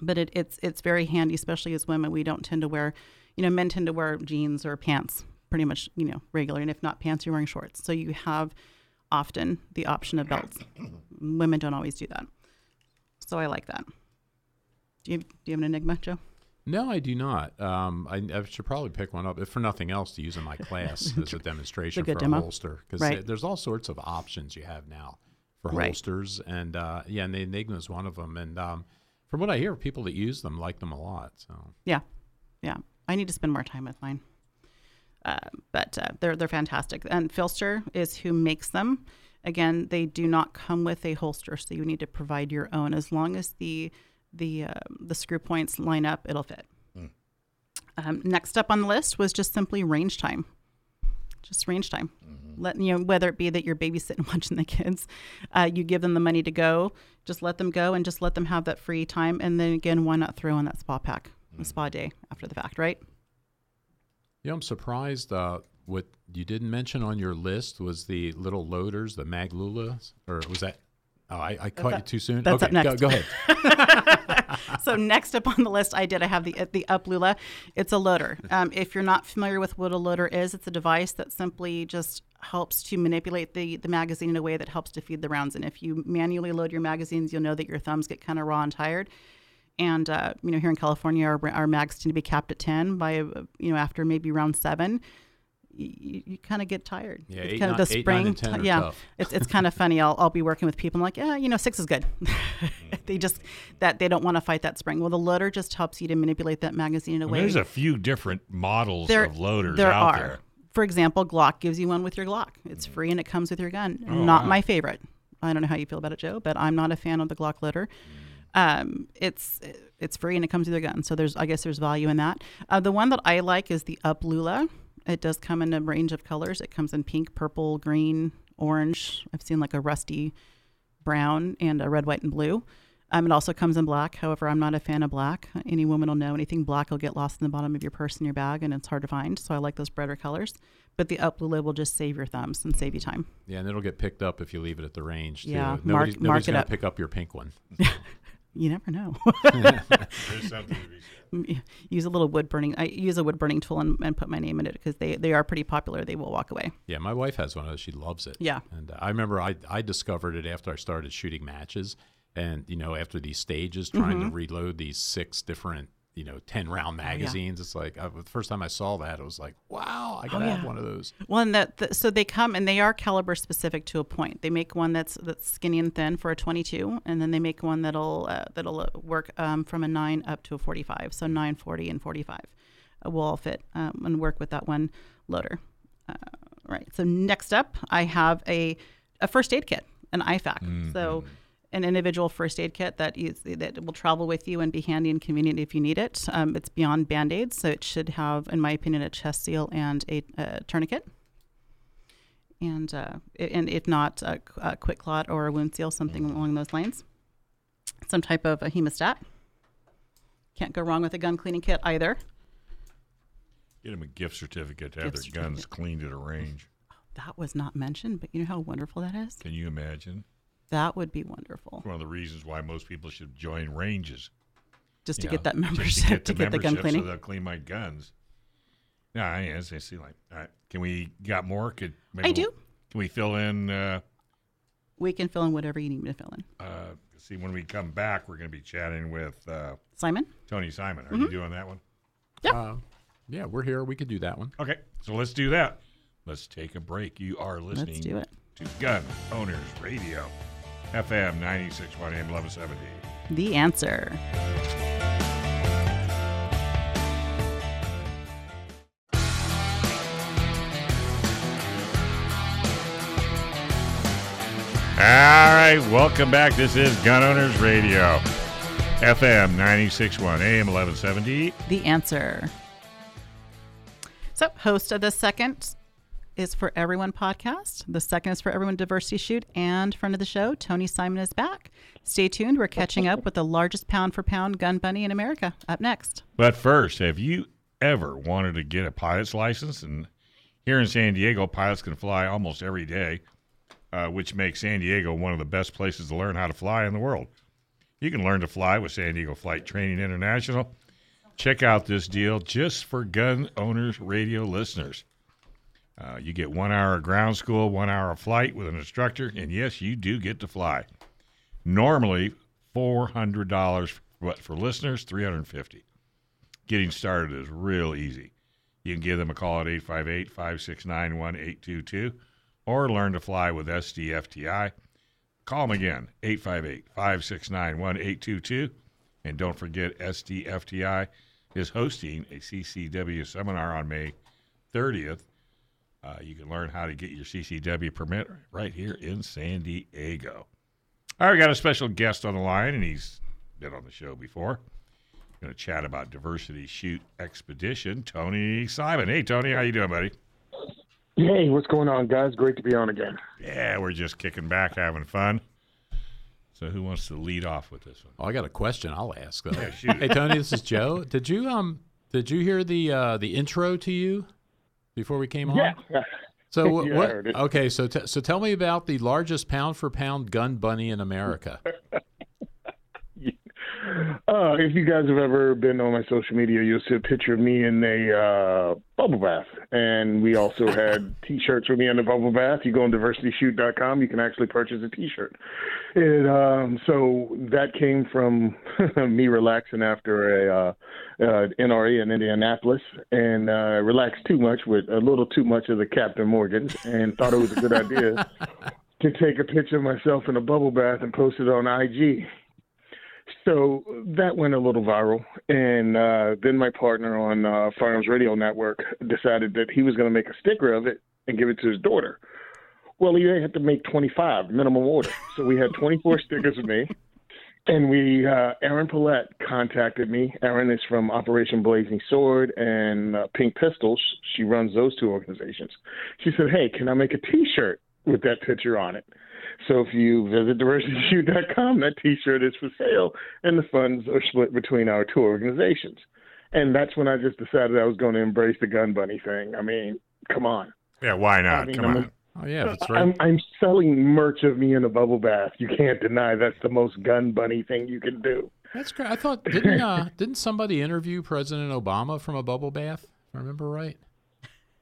But it, it's it's very handy, especially as women. We don't tend to wear, you know, men tend to wear jeans or pants pretty much, you know, regular. And if not pants, you're wearing shorts. So you have often the option of belts. women don't always do that. So I like that. Do you, do you have an Enigma, Joe? No, I do not. Um, I, I, should probably pick one up, if for nothing else, to use in my class as a demonstration a for demo. a holster. Because right. there's all sorts of options you have now for right. holsters, and uh, yeah, and the Enigma is one of them. And um, from what I hear, people that use them like them a lot. So yeah, yeah, I need to spend more time with mine. Uh, but uh, they're they're fantastic, and PHLster is who makes them. Again, they do not come with a holster, so you need to provide your own. As long as the the uh, the screw points line up, it'll fit. Mm. Um, next up on the list was just simply range time. Just range time. Mm-hmm. Let you know whether it be that you're babysitting, watching the kids, uh, you give them the money to go. Just let them go and just let them have that free time. And then again, why not throw in that spa pack, mm. the spa day after the fact, right? Yeah, I'm surprised. Uh, what you didn't mention on your list was the little loaders, the Maglulas, or was that Oh, I, I caught you too soon. That's okay, up next. Go, go ahead. so next up on the list, I did. I have the the UpLULA. It's a loader. Um, if you're not familiar with what a loader is, it's a device that simply just helps to manipulate the the magazine in a way that helps to feed the rounds. And if you manually load your magazines, you'll know that your thumbs get kind of raw and tired. And uh, you know, here in California, our, our mags tend to be capped at ten by you know after maybe round seven you, you kind of get tired. Yeah, it's eight, kind of nine- the eight, nine, spring. and 10 ti- yeah, tough. it's it's kind of funny. I'll I'll be working with people. I'm like, yeah, you know, six is good. they just that they don't want to fight that spring. Well, the loader just helps you to manipulate that magazine in a Well, way. there's a few different models there, of loaders there out are. there. For example, Glock gives you one with your Glock. It's free and it comes with your gun. Oh, not wow. my favorite. I don't know how you feel about it, Joe, but I'm not a fan of the Glock loader. Um, it's it's free and it comes with your gun, so there's I guess there's value in that. Uh, the one that I like is the UpLULA. It does come in a range of colors. It comes in pink, purple, green, orange. I've seen like a rusty brown and a red, white, and blue. Um, it also comes in black. However, I'm not a fan of black. Any woman will know anything black will get lost in the bottom of your purse and your bag, and it's hard to find. So I like those brighter colors. But the up lid will just save your thumbs and save you time. Yeah, and it'll get picked up if you leave it at the range. Too. Yeah, mark- nobody's, mark nobody's it gonna up. pick up your pink one. You never know. There's something to be said. use a little wood burning. I use a wood burning tool and, and put my name in it because they, they are pretty popular. They will walk away. Yeah, my wife has one of those. She loves it. Yeah. And uh, I remember I, I discovered it after I started shooting matches. And, you know, after these stages, trying Mm-hmm. to reload these six different, you know, 10 Oh, round magazines, it's like, I, the first time I saw that, it was like, wow, I got to Oh, have one of those. Well, and that the, so they come and they are caliber specific to a point. They make one that's that's skinny and thin for a 22, and then they make one that'll uh, that'll uh, work um, from a nine up to a 45. So 9, 40, and 45 uh, will all fit um, and work with that one loader. Uh, right. So next up, I have a a first aid kit, an IFAK. So an individual first aid kit that is that will travel with you and be handy and convenient if you need it. Um, it's beyond band aids, so it should have, in my opinion, a chest seal and a, uh tourniquet. And uh, and if not, a, a QuikClot or a wound seal, something along those lines. Some type of a hemostat. Can't go wrong with a gun cleaning kit either. Get them a gift certificate to have Gift their guns cleaned at a range. That was not mentioned, but you know how wonderful that is. Can you imagine? That would be wonderful, One of the reasons why most people should join ranges. just to you get that membership to get the, to get the gun membership cleaning. so they'll clean my guns. No, I as I see like, all right, can we got more? Could maybe I we'll- do. Can we fill in? Uh, we can fill in whatever you need me to fill in. uh, see, when we come back, we're going to be chatting with uh, Simon. Tony Simon. Are Mm-hmm. you doing that one? Yep. Uh, yeah, we're here. We could do that one. Okay, so let's do that. Let's take a break. You are listening Let's do it. to Gun Owners Radio, FM 96.1 AM 1170. The answer. All right, welcome back. This is Gun Owners Radio, FM 96.1 AM 1170. The answer. So, host of the second is for everyone podcast. The second is for everyone diversity shoot, and friend of the show, Tony Simon is back. Stay tuned. We're catching up with the largest pound for pound gun bunny in America. Up next. But first, have you ever wanted to get a pilot's license? And here in San Diego, pilots can fly almost every day, uh, which makes San Diego one of the best places to learn how to fly in the world. You can learn to fly with San Diego Flight Training International. Check out this deal just for gun owners radio listeners. Uh, you get one hour of ground school, one hour of flight with an instructor, and yes, you do get to fly. Normally, four hundred dollars, but for listeners, three hundred and fifty. Getting started is real easy. You can give them a call at 858 569 1822 or learn to fly with SDFTI. Call them again, 858 569 1822. And don't forget, SDFTI is hosting a CCW seminar on May 30th. Uh, you can learn how to get your CCW permit right here in San Diego. All right, we got a special guest on the line, and he's been on the show before. We're Going to chat about Diversity Shoot Expedition. Tony Simon. Hey, Tony, how you doing, buddy? Hey, what's going on, guys? Great to be on again. Yeah, we're just kicking back, having fun. So, who wants to lead off with this one? Oh, I got a question I'll ask. Though. Yeah, shoot. hey, Tony, this is Joe. Did you um did you hear the uh, the intro to you before we came on? Yeah. So what? Yeah, what heard it. okay, so t- so tell me about the largest pound for pound gun bunny in America. Uh, if you guys have ever been on my social media, you'll see a picture of me in a uh, bubble bath. And we also had t shirts with me in the bubble bath. You go on diversityshoot.com, you can actually purchase a t shirt. And um, so that came from me relaxing after a uh, uh, NRA in Indianapolis and uh, relaxed too much with a little too much of the Captain Morgans and thought it was a good idea to take a picture of myself in a bubble bath and post it on IG. So that went a little viral. And uh, then my partner on uh, Firearms Radio Network decided that he was going to make a sticker of it and give it to his daughter. Well, he had to make 25 minimum order. So we had 24 stickers of me. And we, uh, Erin Palette contacted me. Erin is from Operation Blazing Sword and uh, Pink Pistols. She runs those two organizations. She said, Hey, can I make a t shirt with that picture on it? So if you visit diversityshoot.com, that T-shirt is for sale, and the funds are split between our two organizations. And that's when I just decided I was going to embrace the gun bunny thing. I mean, come on. Yeah, why not? I mean, Come I'm a- on. Oh yeah, that's right. I'm, I'm selling merch of me in a bubble bath. You can't deny that's the most gun bunny thing you can do. That's great. I thought didn't uh, didn't somebody interview President Obama from a bubble bath? If I remember right.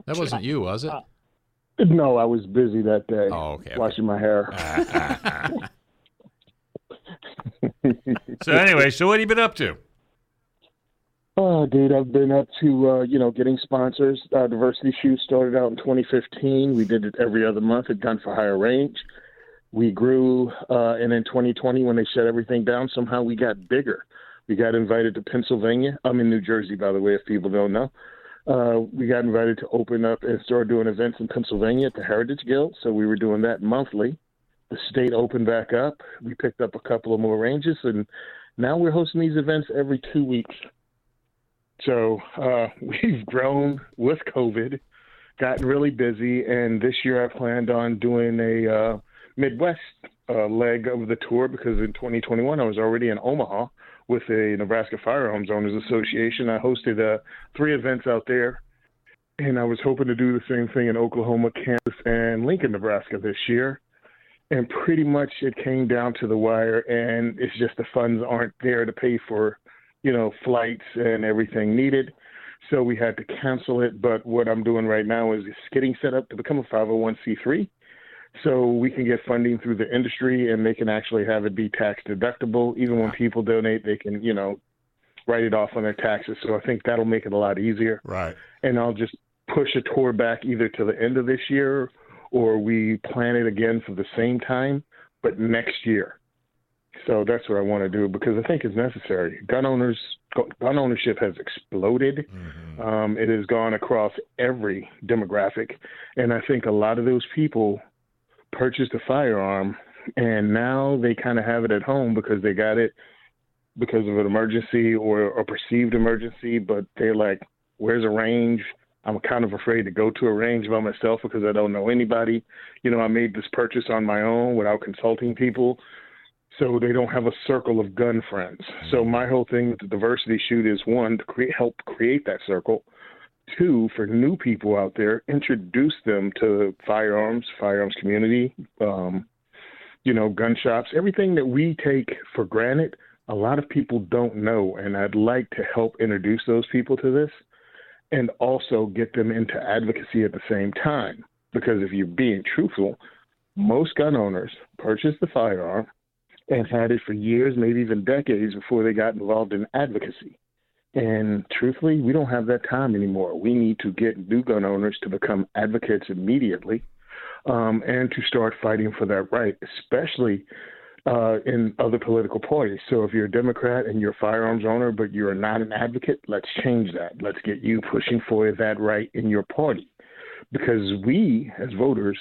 That wasn't you, was it? No, I was busy that day Oh, okay. washing my hair. So anyway, so what have you been up to? Oh, dude, I've been up to uh, you know getting sponsors. Uh, Diversity Shoot started out in 2015. We did it every other month at Gun for Hire Range. We grew, uh, and in 2020, when they shut everything down, somehow we got bigger. We got invited to Pennsylvania. I'm in New Jersey, by the way, if people don't know. Uh, we got invited to open up and start doing events in Pennsylvania at the Heritage Guild. So we were doing that monthly. The state opened back up. We picked up a couple of more ranges, and now we're hosting these events every two weeks. So uh, we've grown with COVID, gotten really busy, and this year I planned on doing a uh, Midwest uh, leg of the tour because in 2021 I was already in Omaha with a Nebraska Firearms Owners Association. I hosted uh, three events out there, and I was hoping to do the same thing in Oklahoma, Kansas, and Lincoln, Nebraska this year. And pretty much it came down to the wire, and it's just the funds aren't there to pay for you know, flights and everything needed. So we had to cancel it. But what I'm doing right now is getting set up to become a 501c3 so we can get funding through the industry and they can actually have it be tax deductible. Even when people donate, they can, you know, write it off on their taxes. So I think that'll make it a lot easier. Right. And I'll just push a tour back either to the end of this year or we plan it again for the same time, but next year. So that's what I want to do because I think it's necessary. Gun owners, gun ownership has exploded. Um, it has gone across every demographic, and I think a lot of those people purchased a firearm and now they kind of have it at home because they got it because of an emergency or a perceived emergency, but they're like, "Where's a range?" I'm kind of afraid to go to a range by myself because I don't know anybody. You know, I made this purchase on my own without consulting people so they don't have a circle of gun friends. So mm-hmm. my whole thing with the diversity shoot is one to create, help create that circle. Two, for new people out there, introduce them to firearms, firearms community, um, you know, gun shops, everything that we take for granted. A lot of people don't know, and I'd like to help introduce those people to this, and also get them into advocacy at the same time. Because if you're being truthful, most gun owners purchase the firearm and had it for years, maybe even decades before they got involved in advocacy. And truthfully, we don't have that time anymore. We need to get new gun owners to become advocates immediately um, and to start fighting for that right, especially uh, in other political parties. So if you're a Democrat and you're a firearms owner, but you're not an advocate, let's change that. Let's get you pushing for that right in your party. Because we, as voters,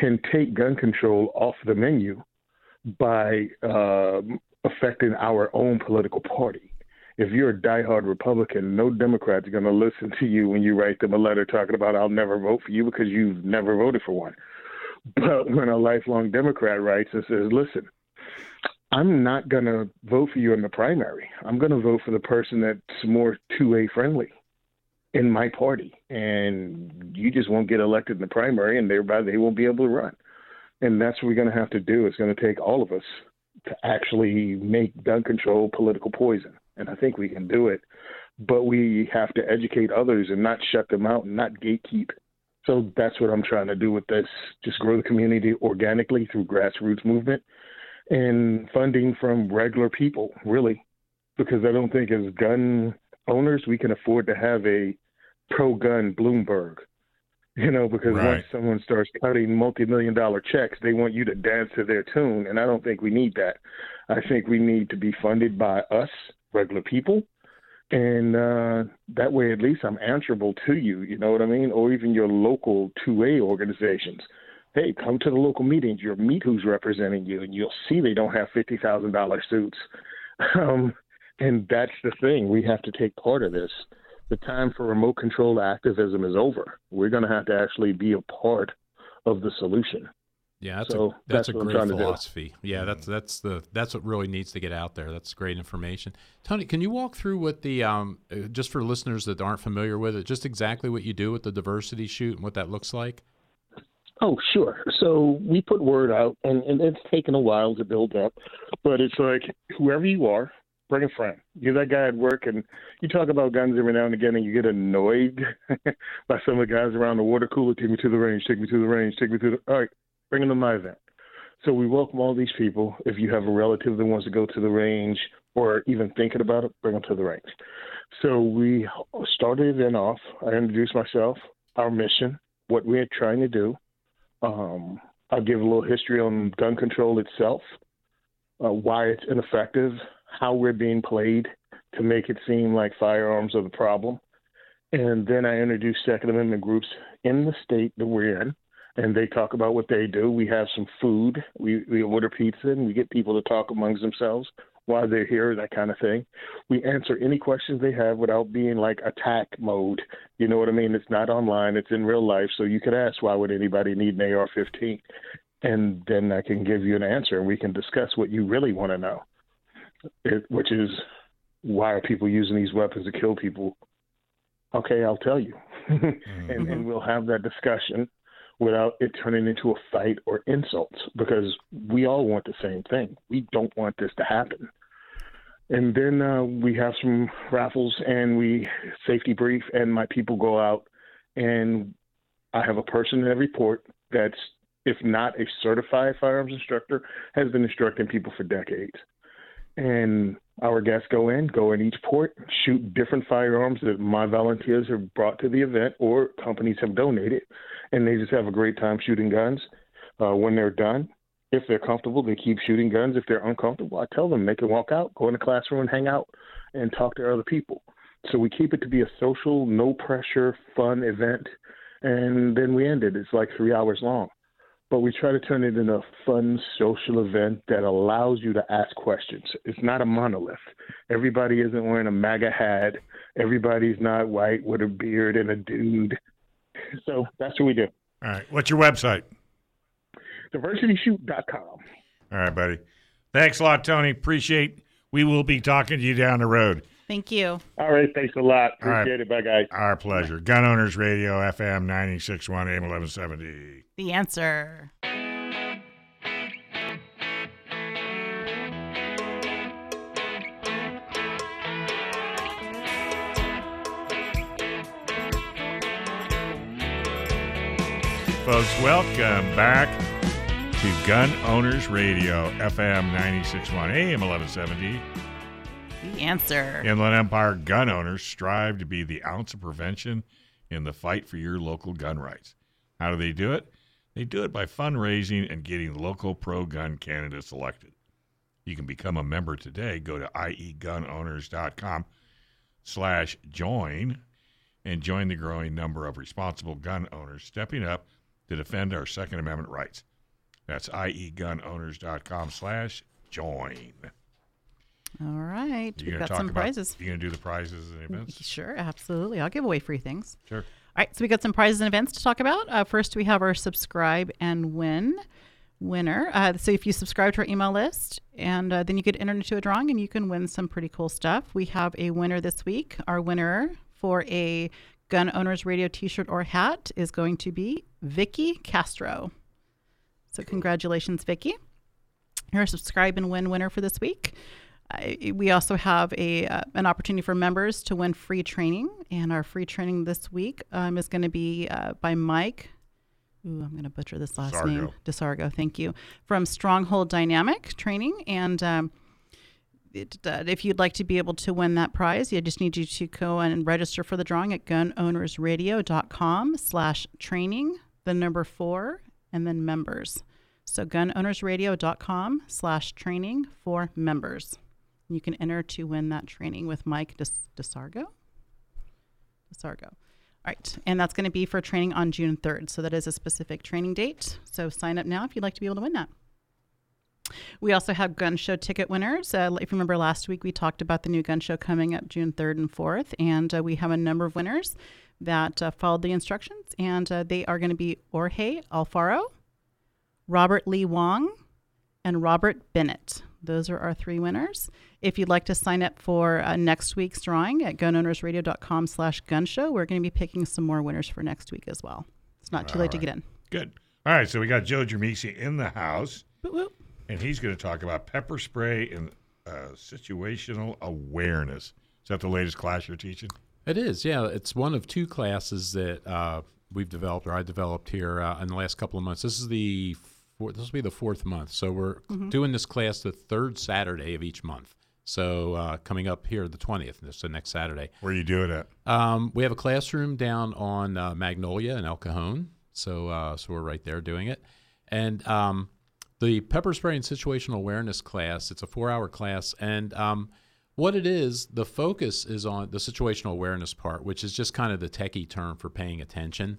can take gun control off the menu by uh, affecting our own political party. If you're a diehard Republican, no Democrat's going to listen to you when you write them a letter talking about "I'll never vote for you" because you've never voted for one. But when a lifelong Democrat writes and says, "Listen, I'm not going to vote for you in the primary. I'm going to vote for the person that's more 2A friendly in my party, and you just won't get elected in the primary, and thereby they won't be able to run." And that's what we're going to have to do. It's going to take all of us to actually make gun control political poison. And I think we can do it, but we have to educate others and not shut them out and not gatekeep. So that's what I'm trying to do with this. Just grow the community organically through grassroots movement and funding from regular people, really, because I don't think as gun owners we can afford to have a pro gun Bloomberg. You know, because Right. once someone starts cutting multi million dollar checks, they want you to dance to their tune. And I don't think we need that. I think we need to be funded by us, regular people. And uh, that way, at least I'm answerable to you, you know what I mean? Or even your local 2A organizations. Hey, come to the local meetings. You'll meet who's representing you, and you'll see they don't have $50,000 suits. Um, and that's the thing. We have to take part of this. The time for remote controlled activism is over. We're going to have to actually be a part of the solution. Yeah, that's So a that's, that's a great trying to do. philosophy. Yeah, that's that's the that's what really needs to get out there. That's great information. Tony, can you walk through what the um uh, just for listeners that aren't familiar with it, just exactly what you do with the diversity shoot and what that looks like? Oh, sure. So we put word out, and, and it's taken a while to build up, but it's like whoever you are, bring a friend. You're that guy at work, and you talk about guns every now and again, and you get annoyed by some of the guys around the water cooler. Take me to the range. Take me to the range. Take me to the. All right, bring them to my event. So we welcome all these people. If you have a relative that wants to go to the range or even thinking about it, bring them to the range. So we started the event off. I introduced myself, our mission, what we're trying to do. Um, I'll give a little history on gun control itself, uh, why it's ineffective, how we're being played to make it seem like firearms are the problem. And then I introduce Second Amendment groups in the state that we're in, and they talk about what they do. We have some food, we, we order pizza, and we get people to talk amongst themselves while they're here, that kind of thing. We answer any questions they have without being like attack mode. You know what I mean? It's not online, it's in real life. So you could ask, why would anybody need an AR 15? And then I can give you an answer and we can discuss what you really want to know, it, which is why are people using these weapons to kill people? Okay, I'll tell you. and, and mm-hmm. we'll have that discussion without it turning into a fight or insults because we all want the same thing. We don't want this to happen. And then uh, we have some raffles and we safety brief, and my people go out and I have a person in every port that's, if not a certified firearms instructor, has been instructing people for decades. And our guests go in, go in each port, shoot different firearms that my volunteers have brought to the event or companies have donated, and they just have a great time shooting guns. Uh, when they're done, if they're comfortable, they keep shooting guns. If they're uncomfortable, I tell them they can walk out, go in the classroom, and hang out, and talk to other people. So we keep it to be a social, no pressure, fun event, and then we end it. It's like three hours long but we try to turn it into a fun social event that allows you to ask questions. It's not a monolith. Everybody isn't wearing a MAGA hat. Everybody's not white with a beard and a dude. So that's what we do. All right. What's your website? DiversityShoot.com. All right, buddy. Thanks a lot, Tony. Appreciate. We will be talking to you down the road. Thank you. All right. Thanks a lot. All right. Appreciate it. Bye, guys. Our pleasure. Gun Owners Radio, FM 961 AM 1170. The answer. Folks, welcome back to Gun Owners Radio, FM 961 AM 1170. The answer. Inland Empire gun owners strive to be the ounce of prevention in the fight for your local gun rights. How do they do it? They do it by fundraising and getting local pro gun candidates elected. You can become a member today. Go to iegunowners.com slash join and join the growing number of responsible gun owners stepping up to defend our Second Amendment rights. That's iegunowners.com slash join. All right. You We've got some about- prizes. You gonna do the prizes and events? Sure, absolutely. I'll give away free things. Sure. All right, so we got some prizes and events to talk about. Uh, first, we have our subscribe and win winner. Uh, so if you subscribe to our email list, and uh, then you get entered into a drawing, and you can win some pretty cool stuff. We have a winner this week. Our winner for a Gun Owners Radio T-shirt or hat is going to be Vicky Castro. So congratulations, Vicky. You're a subscribe and win winner for this week. We also have a uh, an opportunity for members to win free training, and our free training this week um, is going to be uh, by Mike. Ooh, I'm going to butcher this last Desargo. name. Desargo, thank you. From Stronghold Dynamic Training, and um, it, uh, if you'd like to be able to win that prize, you just need you to go and register for the drawing at gunownersradio.com slash training, the number four, and then members. So gunownersradio.com slash training for members. You can enter to win that training with Mike Des- DeSargo. DeSargo. All right. And that's going to be for training on June 3rd. So that is a specific training date. So sign up now if you'd like to be able to win that. We also have gun show ticket winners. Uh, if you remember last week, we talked about the new gun show coming up June 3rd and 4th, and uh, we have a number of winners that uh, followed the instructions, and uh, they are going to be Jorge Alfaro, Robert Lee Wong, and Robert Bennett. Those are our three winners. If you'd like to sign up for uh, next week's drawing at gunownersradio.com slash gunshow, we're going to be picking some more winners for next week as well. It's not too All late to get in. Good. All right, so we got Joe Germisi in the house, Whoop, whoop. and he's going to talk about pepper spray and uh, situational awareness. Is that the latest class you're teaching? It is, yeah. It's one of two classes that uh, we've developed, or I developed here uh, in the last couple of months. This is the four, this will be the fourth month. So we're doing this class the third Saturday of each month. So uh, coming up here the twentieth, so next Saturday. Where are you doing it? Um, we have a classroom down on uh, Magnolia in El Cajon, so uh, so we're right there doing it. And um, the pepper spray and situational awareness class, it's a four-hour class, and um, what it is, the focus is on the situational awareness part, which is just kind of the techie term for paying attention.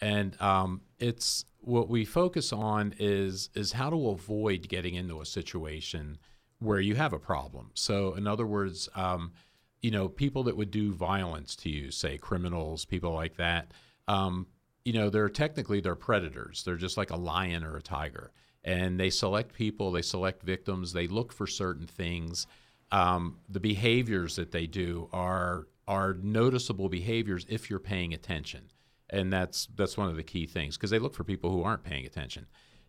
And um, it's what we focus on is is how to avoid getting into a situation where you have a problem. So, in other words, um, you know, people that would do violence to you, say criminals, people like that, um, you know, they're technically they're predators. They're just like a lion or a tiger, and they select people, they select victims, they look for certain things. Um, the behaviors that they do are are noticeable behaviors if you're paying attention, and that's that's one of the key things because they look for people who aren't paying attention,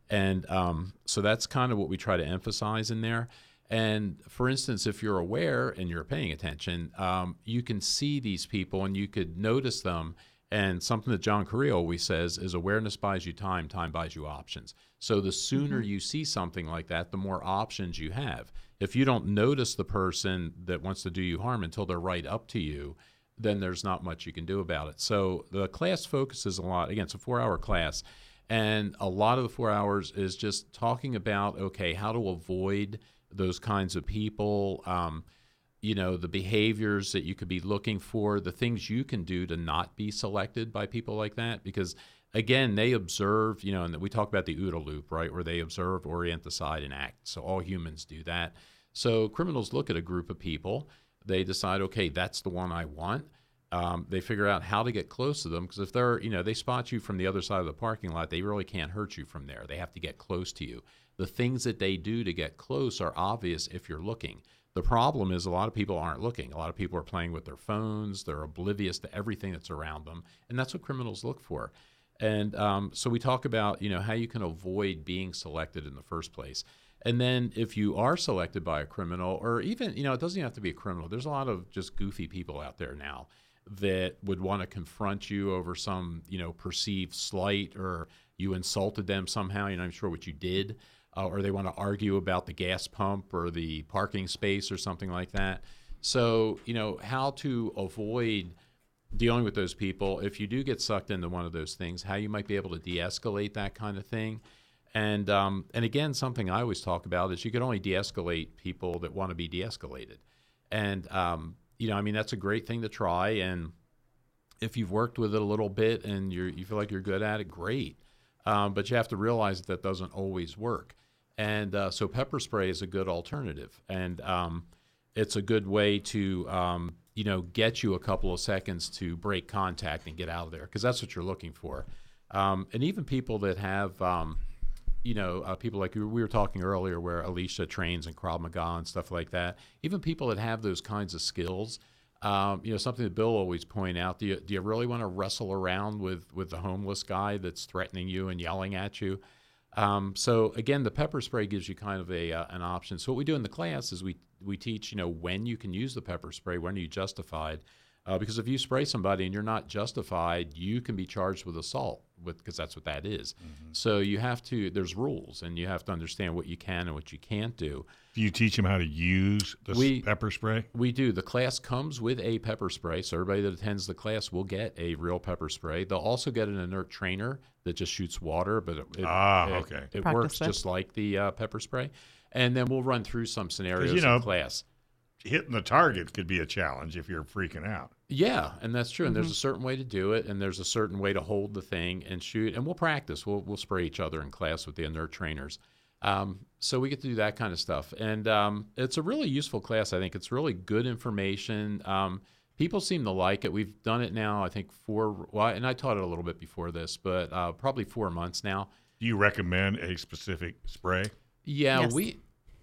and um, so that's kind of what we try to emphasize in there. And for instance, if you're aware and you're paying attention, um, you can see these people and you could notice them. And something that John Correia always says is awareness buys you time, time buys you options. So the sooner you see something like that, the more options you have. If you don't notice the person that wants to do you harm until they're right up to you, then there's not much you can do about it. So the class focuses a lot. Again, it's a four hour class. And a lot of the four hours is just talking about okay, how to avoid those kinds of people, um, you know, the behaviors that you could be looking for, the things you can do to not be selected by people like that. Because again, they observe, you know, and we talk about the OODA loop, right, where they observe, orient, decide, and act. So all humans do that. So criminals look at a group of people, they decide, okay, that's the one I want. Um, they figure out how to get close to them because if they're, you know, they spot you from the other side of the parking lot, they really can't hurt you from there. They have to get close to you. The things that they do to get close are obvious if you're looking. The problem is a lot of people aren't looking. A lot of people are playing with their phones. They're oblivious to everything that's around them, and that's what criminals look for. And um, so we talk about, you know, how you can avoid being selected in the first place. And then if you are selected by a criminal, or even, you know, it doesn't have to be a criminal. There's a lot of just goofy people out there now that would want to confront you over some, you know, perceived slight or you insulted them somehow. You're not even sure what you did, uh, or they want to argue about the gas pump or the parking space or something like that. So, you know, how to avoid dealing with those people if you do get sucked into one of those things, how you might be able to de-escalate that kind of thing. And um, and again, something I always talk about is you can only de-escalate people that want to be de-escalated. And um, you know, I mean, that's a great thing to try. And if you've worked with it a little bit and you you feel like you're good at it, great. Um, but you have to realize that, that doesn't always work. And uh, so pepper spray is a good alternative, and um, it's a good way to um, you know get you a couple of seconds to break contact and get out of there because that's what you're looking for. Um, and even people that have you know, uh, people like we were talking earlier, where Alisha trains in Krav Maga and stuff like that. Even people that have those kinds of skills, um, you know, something that Bill always point out. Do you do you really want to wrestle around with with the homeless guy that's threatening you and yelling at you? Um, so again, the pepper spray gives you kind of a uh, an option. So what we do in the class is we we teach you know when you can use the pepper spray, when are you justified. Uh, because if you spray somebody and you're not justified, you can be charged with assault, because that's what that is. So you have to. There's rules, and you have to understand what you can and what you can't do. Do you teach them how to use the We- pepper spray? We do. The class comes with a pepper spray, so everybody that attends the class will get a real pepper spray. They'll also get an inert trainer that just shoots water, but it, it- Ah, it- okay. it Practice works with. just like the uh, pepper spray. And then we'll run through some scenarios know- in class. Hitting the target could be a challenge if you're freaking out. Yeah, and that's true. And Mm-hmm. there's a certain way to do it, and there's a certain way to hold the thing and shoot. And we'll practice. We'll we'll spray each other in class with the inert trainers. Um, so we get to do that kind of stuff, and um, it's a really useful class. I think it's really good information. Um, people seem to like it. We've done it now. I think four. Well, and I taught it a little bit before this, but uh, probably four months now. Do you recommend a specific spray? Yeah, Yes. we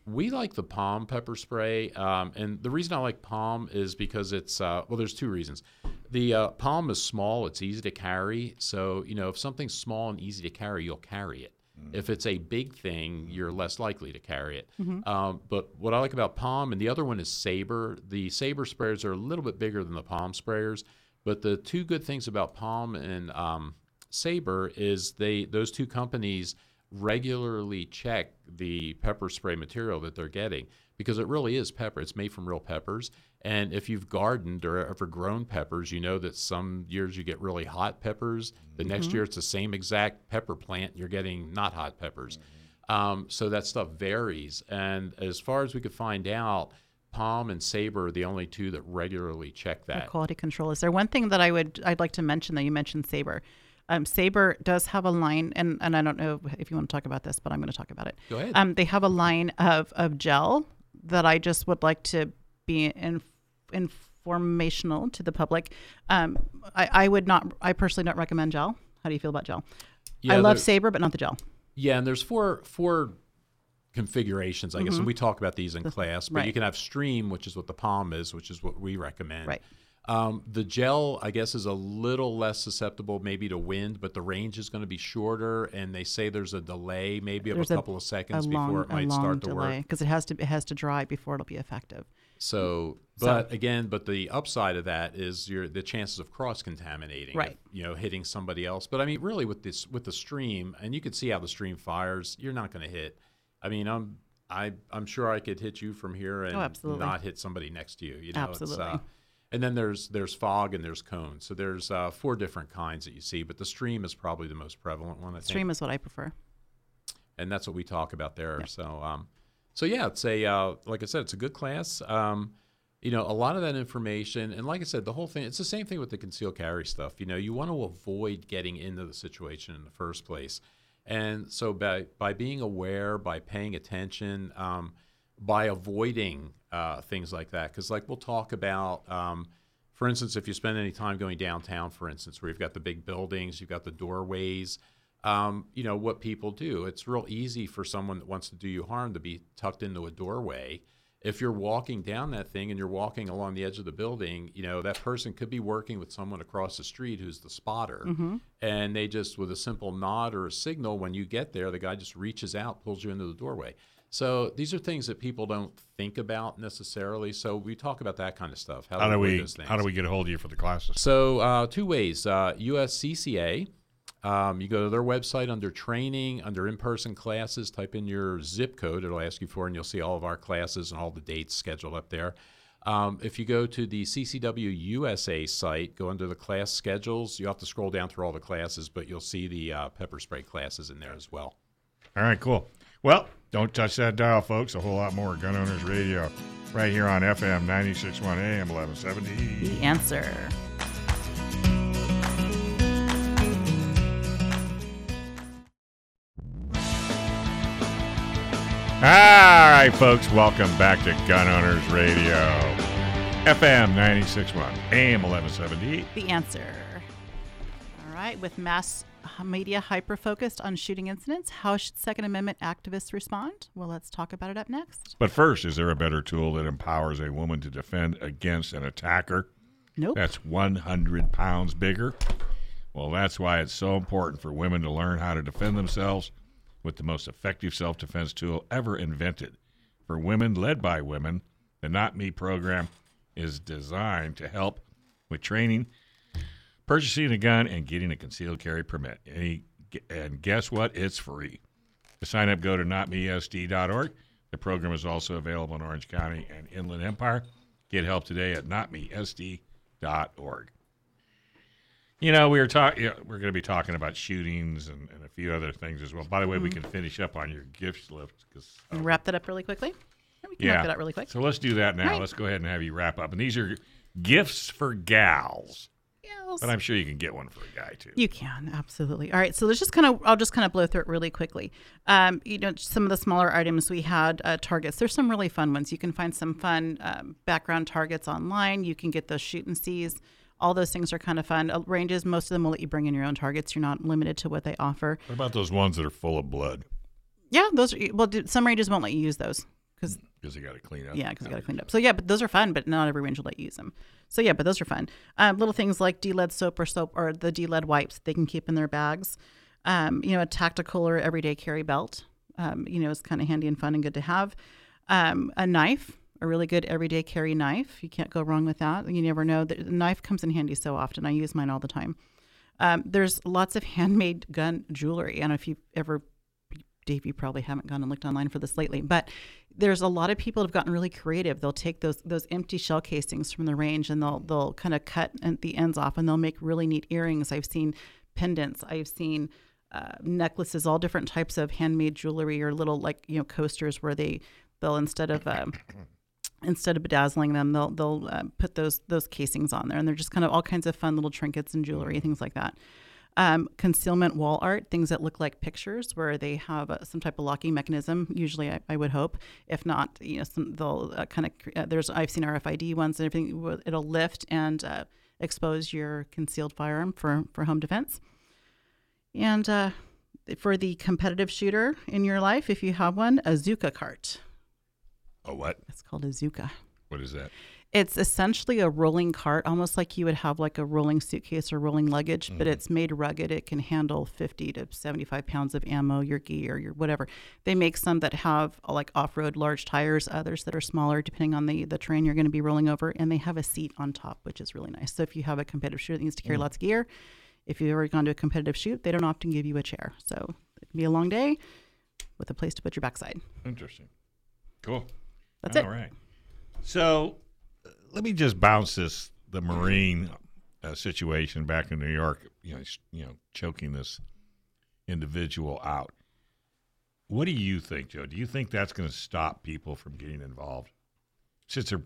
we like the POM pepper spray, um, and the reason I like POM is because it's uh, well, there's two reasons. The uh, POM is small; it's easy to carry. So you know, if something's small and easy to carry, you'll carry it. If it's a big thing, you're less likely to carry it. Um, but what I like about POM, and the other one is SABRE. The SABRE sprayers are a little bit bigger than the POM sprayers, but the two good things about POM and um, SABRE is they those two companies regularly check the pepper spray material that they're getting because it really is pepper. It's made from real peppers. And if you've gardened or ever grown peppers, you know that some years you get really hot peppers. The next year it's the same exact pepper plant. You're getting not hot peppers. Um, so that stuff varies. And as far as we could find out, POM and SABRE are the only two that regularly check The that. quality control is there. One thing that I would I'd like to mention that you mentioned SABRE. Um, SABRE does have a line, and, and I don't know if you want to talk about this, but I'm going to talk about it. Go ahead. Um, they have a line of, of gel that I just would like to be in, informational to the public. Um, I, I would not, I personally don't recommend gel. How do you feel about gel? I love SABRE, but not the gel. Yeah, and there's four four configurations, I guess, and we talk about these in class. But you Mm-hmm. can have stream, which is what the POM is, which is what we recommend. Right. Um, the gel, I guess, is a little less susceptible maybe to wind, but the range is going to be shorter, and they say there's a delay, maybe of There's a a- couple of seconds long, before it a might start to delay work. because it has to it has to dry before it'll be effective. So, but again, but the upside of that is your the chances of cross contaminating, Right. You know, hitting somebody else. But I mean, really, with this with the stream, and you can see how the stream fires. You're not going to hit. I mean, I'm I I'm sure I could hit you from here and Oh, not hit somebody next to you. You know, It's, Absolutely. uh, and then there's there's fog and there's cones. So there's uh, four different kinds that you see, but the stream is probably the most prevalent one. I think Stream is what I prefer. and that's what we talk about there. So, um, so yeah, it's a uh, like I said, it's a good class. Um, you know, a lot of that information, and like I said, the whole thing. It's the same thing with the concealed carry stuff. You know, you want to avoid getting into the situation in the first place, and so by by being aware, by paying attention, um, by avoiding uh, things like that, because like we'll talk about. Um, for instance, if you spend any time going downtown, for instance, where you've got the big buildings, you've got the doorways, um, you know what people do. It's real easy for someone that wants to do you harm to be tucked into a doorway. If you're walking down that thing and you're walking along the edge of the building, you know that person could be working with someone across the street who's the spotter, and they just with a simple nod or a signal when you get there, the guy just reaches out, pulls you into the doorway. So these are things that people don't think about necessarily. So we talk about that kind of stuff. How do avoid we how do we get a hold of you for the classes? So uh, two ways. Uh, USCCA. Um, you go to their website under training, under in-person classes. Type in your zip code; it'll ask you for, it, and you'll see all of our classes and all the dates scheduled up there. Um, if you go to the CCW USA site, go under the class schedules. You have to scroll down through all the classes, but you'll see the uh, pepper spray classes in there as well. All right, cool. Well, don't touch that dial, folks. A whole lot more Gun Owners Radio right here on FM 96.1 AM 1170. The answer. All right, folks, welcome back to Gun Owners Radio. FM 96.1 AM 1170. The answer. All right, with mass media hyper focused on shooting incidents, how should Second Amendment activists respond? Well, let's talk about it up next. But first, is there a better tool that empowers a woman to defend against an attacker Nope. that's 100 pounds bigger? Well, that's why it's so important for women to learn how to defend themselves with the most effective self defense tool ever invented. For women led by women, the Not Me program is designed to help with training, purchasing a gun, and getting a concealed carry permit. Any, and guess what? It's free. To sign up, go to notmesd.org. The program is also available in Orange County and Inland Empire. Get help today at notmesd.org. You know, we were talking. You know, we're going to be talking about shootings and, and, a few other things as well. By the way, mm-hmm. we can finish up on your gift list because uh, wrap that up really quickly. We can yeah. wrap that up really quick. So let's do that now. Right. Let's go ahead and have you wrap up. And these are gifts for gals. Gals. But I'm sure you can get one for a guy too. You can absolutely. All right, so let's just kind of. I'll just kind of blow through it really quickly. Um, you know, some of the smaller items we had uh, targets. There's some really fun ones. You can find some fun um, background targets online. You can get those Shoot-N-Cs all those things are kind of fun. Uh, ranges, most of them will let you bring in your own targets. You're not limited to what they offer. What about those ones that are full of blood? Yeah, those. Are, well, some ranges won't let you use those because because you got to clean up. Yeah, because you got to clean up. So yeah, but those are fun. But not every range will let you use them. So yeah, but those are fun. Um, little things like D-lead soap or soap or the D-lead wipes they can keep in their bags. Um, you know, a tactical or everyday carry belt. Um, you know, is kind of handy and fun and good to have. Um, a knife a really good everyday carry knife. You can't go wrong with that. You never know. The knife comes in handy so often. I use mine all the time. Um, there's lots of handmade gun jewelry. I don't know if you've ever, Dave, you probably haven't gone and looked online for this lately, but there's a lot of people have gotten really creative. They'll take those those empty shell casings from the range and they'll they'll kind of cut the ends off and they'll make really neat earrings. I've seen pendants. I've seen uh, necklaces, all different types of handmade jewelry or little like you know coasters where they they'll instead of uh, instead of bedazzling them, they'll they'll uh, put those those casings on there, and they're just kind of all kinds of fun little trinkets and jewelry, things like that. Um, concealment wall art, things that look like pictures, where they have uh, some type of locking mechanism. Usually, I, I would hope. If not, you know, some, they'll uh, kind of uh, there's I've seen RFID ones and everything. It'll lift and uh, expose your concealed firearm for for home defense. And uh, for the competitive shooter in your life, if you have one, a Zuca cart. A what? It's called a Zuca. What is that? It's essentially a rolling cart, almost like you would have like a rolling suitcase or rolling luggage, mm-hmm. but it's made rugged. It can handle 50 to 75 pounds of ammo, your gear, your whatever. They make some that have uh, like off road large tires, others that are smaller, depending on the, the terrain you're going to be rolling over. And they have a seat on top, which is really nice. So if you have a competitive shooter that needs to carry mm lots of gear, if you've ever gone to a competitive shoot, they don't often give you a chair. So it can be a long day with a place to put your backside. Interesting. Cool. That's All it. All right. So let me just bounce this the Marine uh, situation back in New York. You know, you know, choking this individual out. What do you think, Joe? Do you think that's going to stop people from getting involved since they're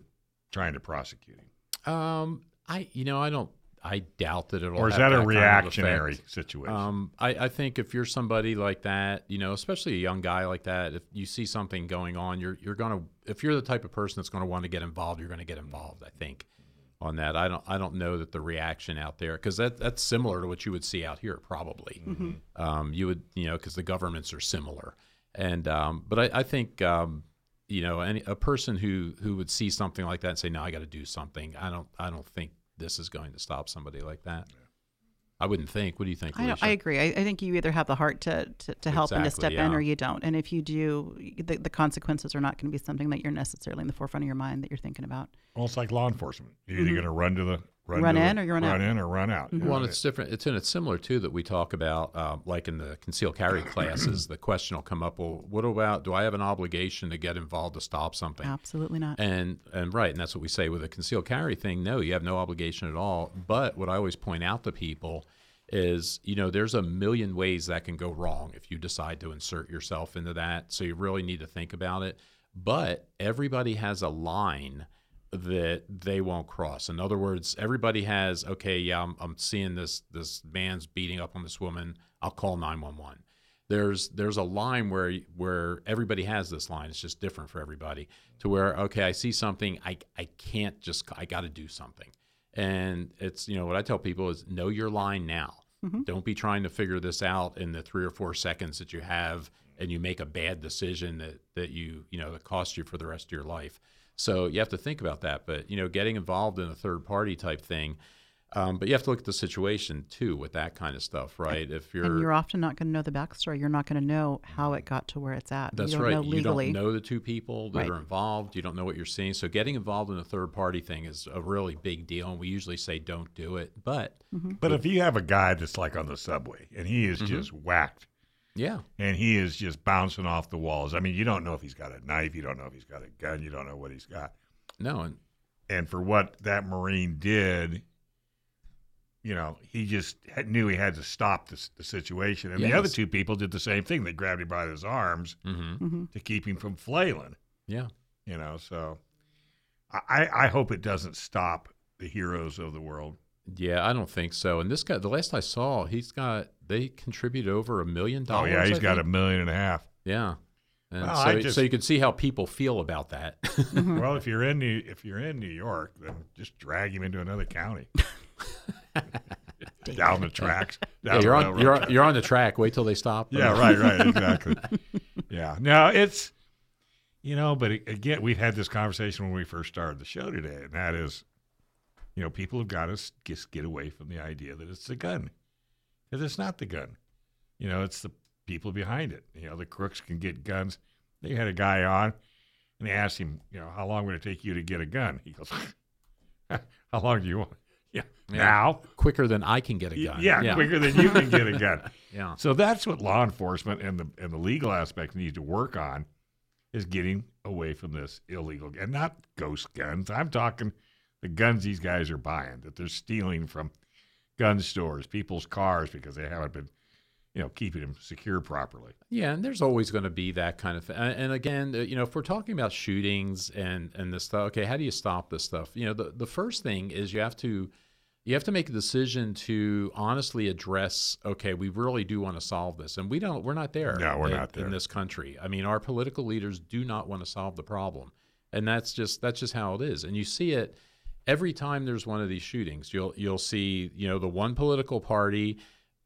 trying to prosecute him? Um, I, you know, I don't I doubt that it'll. Or is that, that, a reactionary kind of situation? Um, I, I, think if you're somebody like that, you know, especially a young guy like that, if you see something going on, you're you're gonna. If you're the type of person that's going to want to get involved, you're going to get involved. I think on that. I don't I don't know that the reaction out there because that that's similar to what you would see out here probably. Mm-hmm. Um, you would you know because the governments are similar, and um, but I, I think. Um, you know, any a person who who would see something like that and say, "No, I got to do something." I don't. I don't think this is going to stop somebody like that. Yeah. I wouldn't think. What do you think? I, I, agree. I, I, think you either have the heart to, to, to help exactly, and to step yeah. in, or you don't. And if you do, the, the consequences are not going to be something that you're necessarily in the forefront of your mind that you're thinking about. Well, it's like law enforcement. You're mm-hmm. either going to run to the run, run in the, or you run, run out. Run in or run out. Mm-hmm. Well, it's different. It's and it's similar too that we talk about, uh, like in the concealed carry classes. the question will come up: Well, what about? Do I have an obligation to get involved to stop something? Absolutely not. And and right, and that's what we say with a concealed carry thing. No, you have no obligation at all. But what I always point out to people is you know there's a million ways that can go wrong if you decide to insert yourself into that so you really need to think about it but everybody has a line that they won't cross. In other words, everybody has okay, yeah, I'm, I'm seeing this this man's beating up on this woman. I'll call 911. There's there's a line where where everybody has this line. It's just different for everybody. To where okay, I see something, I I can't just I got to do something. And it's you know what I tell people is know your line now. Mm-hmm. Don't be trying to figure this out in the three or four seconds that you have, and you make a bad decision that that you you know that costs you for the rest of your life. So you have to think about that. But you know, getting involved in a third party type thing, Um, but you have to look at the situation too with that kind of stuff, right? If you're, and you're often not going to know the backstory. You're not going to know how it got to where it's at. that's you don't right. Know legally. You don't know the two people that Right. are involved. You don't know what you're seeing. So getting involved in a third party thing is a really big deal. And we usually say don't do it. But But if you have a guy that's like on the subway and he is just whacked yeah, and he is just bouncing off the walls, I mean, you don't know if he's got a knife, you don't know if he's got a gun, you don't know what he's got. no, and And for what that Marine did, you know, he just had, knew he had to stop this, the situation. And the other two people did the same thing. They grabbed him by his arms hmm hmm to keep him from flailing. yeah. You know, so I, I hope it doesn't stop the heroes of the world. Yeah, I don't think so. And this guy, the last I saw, he's got they contribute over a million dollars. Oh yeah, he's I got a million and a half. yeah. And Well, so, just- so you can see how people feel about that. Mm-hmm. Well, if you're in New, if you're in New York, then just drag him into another county. Down the tracks. yeah, you're on you're on, you're on the track. Wait till they stop. Yeah, right, right, exactly. yeah. Now it's, you know, but again, we've had this conversation when we first started the show today, and that is, you know, people have got to just get away from the idea that it's the gun, because it's not the gun. You know, it's the people behind it. You know, the crooks can get guns. They had a guy on, and they asked him, you know, how long would it take you to get a gun? He goes, how long do you want? Yeah, Yeah. now. quicker than I can get a gun. Yeah, yeah. quicker than you can get a gun. Yeah. So that's what law enforcement and the and the legal aspect need to work on is getting away from this illegal and not ghost guns. I'm talking the guns these guys are buying that they're stealing from gun stores, people's cars because they haven't been, you know, keeping them secure properly. Yeah, and there's always going to be that kind of thing. And again, you know, if we're talking about shootings and and this stuff, okay, how do you stop this stuff? You know, the the first thing is you have to you have to make a decision to honestly address. Okay, we really do want to solve this, and we don't. We're not there. No, we're in- not there. in this country. I mean, our political leaders do not want to solve the problem, and that's just that's just how it is. And you see it every time there's one of these shootings. You'll you'll see you know the one political party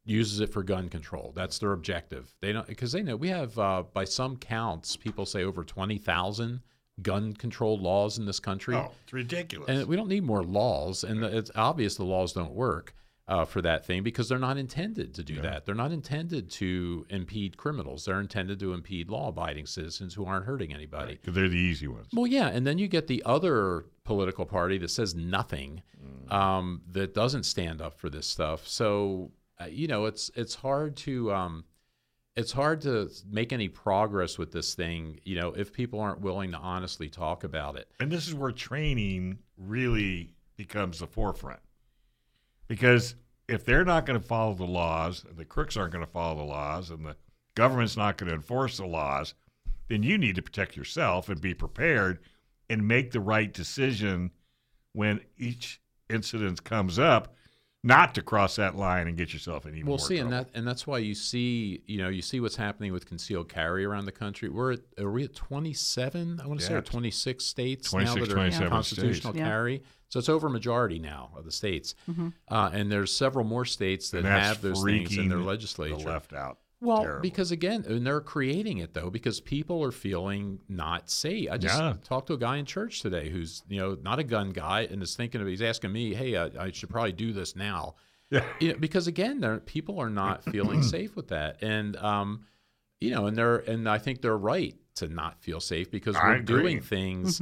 uses it for gun control. That's their objective. They don't because they know we have uh, by some counts people say over twenty thousand gun control laws in this country, Oh, it's ridiculous. and we don't need more laws. And it's obvious the laws don't work. Uh, for that thing because they're not intended to do that. They're not intended to impede criminals. They're intended to impede law-abiding citizens who aren't hurting anybody. 'Cause they're the easy ones. Well, yeah, and then you get the other political party that says nothing, um, that doesn't stand up for this stuff. So, uh, you know, it's it's hard to um, it's hard to make any progress with this thing. You know, if people aren't willing to honestly talk about it. And this is where training really becomes the forefront. Because if they're not going to follow the laws, and the crooks aren't going to follow the laws, and the government's not going to enforce the laws, then you need to protect yourself and be prepared and make the right decision when each incident comes up, not to cross that line and get yourself in even Well, more see, and trouble. that and that's why you see, you know, you see what's happening with concealed carry around the country. We're at are we at twenty seven? I want to say Yeah, or twenty six states 26, now that are 27 constitutional states. Yeah. carry. So it's over a majority now of the states, uh, and there's several more states that have those things in their legislature. the left out. Well, Terrible. because again, and they're creating it though, because people are feeling not safe. I just Yeah. talked to a guy in church today who's you know not a gun guy and is thinking of. He's asking me, "Hey, I, I should probably do this now," Yeah. you know, because again, people are not feeling safe with that, and um, you know, and they're and I think they're right to not feel safe because I we're agree. doing things.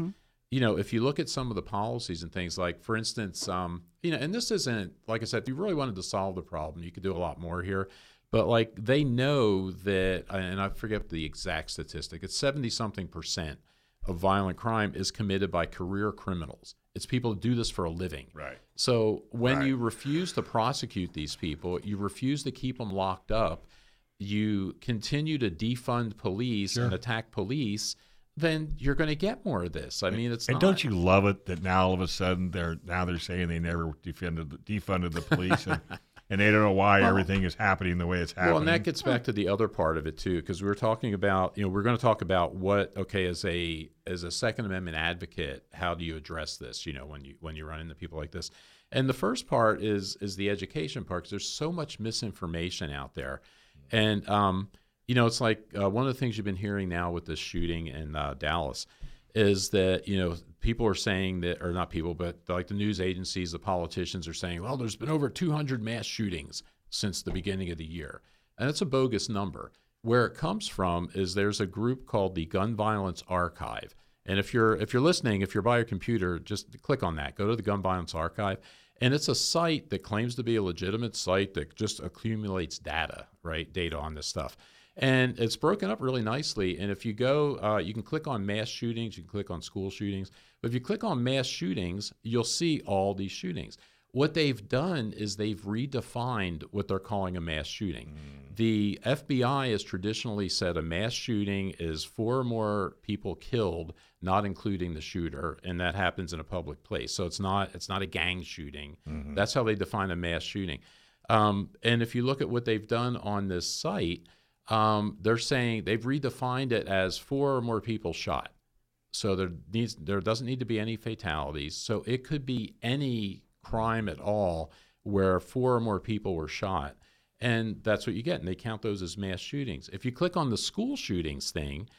You know, if you look at some of the policies and things like, for instance, um, you know, and this isn't like I said, if you really wanted to solve the problem, you could do a lot more here. But like they know that, and I forget the exact statistic, it's 70 something percent of violent crime is committed by career criminals. It's people who do this for a living. Right. So when Right. you refuse to prosecute these people, you refuse to keep them locked up, you continue to defund police and attack police, then you're going to get more of this. I mean, it's And not, don't you love it that now all of a sudden they're now they're saying they never defended defunded the police and, and they don't know why everything is happening the way it's happening. Well, and that gets back to the other part of it too, because we were talking about, you know, we're going to talk about what, okay, as a as a Second Amendment advocate, how do you address this? You know, when you when you run into people like this, and the first part is is the education part, because there's so much misinformation out there, and um, you know, it's like uh, one of the things you've been hearing now with this shooting in uh, Dallas is that you know people are saying that, or not people, but like the news agencies, the politicians are saying, well, there's been over 200 mass shootings since the beginning of the year, and it's a bogus number. Where it comes from is there's a group called the Gun Violence Archive, and if you're if you're listening, if you're by your computer, just click on that. Go to the Gun Violence Archive, and it's a site that claims to be a legitimate site that just accumulates data, right? Data on this stuff. And it's broken up really nicely. And if you go, uh, you can click on mass shootings, you can click on school shootings. But if you click on mass shootings, you'll see all these shootings. What they've done is they've redefined what they're calling a mass shooting. Mm. The FBI has traditionally said a mass shooting is four or more people killed, not including the shooter, and that happens in a public place. So it's not it's not a gang shooting. Mm-hmm. That's how they define a mass shooting. Um, and if you look at what they've done on this site, um, they're saying they've redefined it as four or more people shot. So there needs there doesn't need to be any fatalities. So it could be any crime at all where four or more people were shot. And that's what you get. And they count those as mass shootings. If you click on the school shootings thing,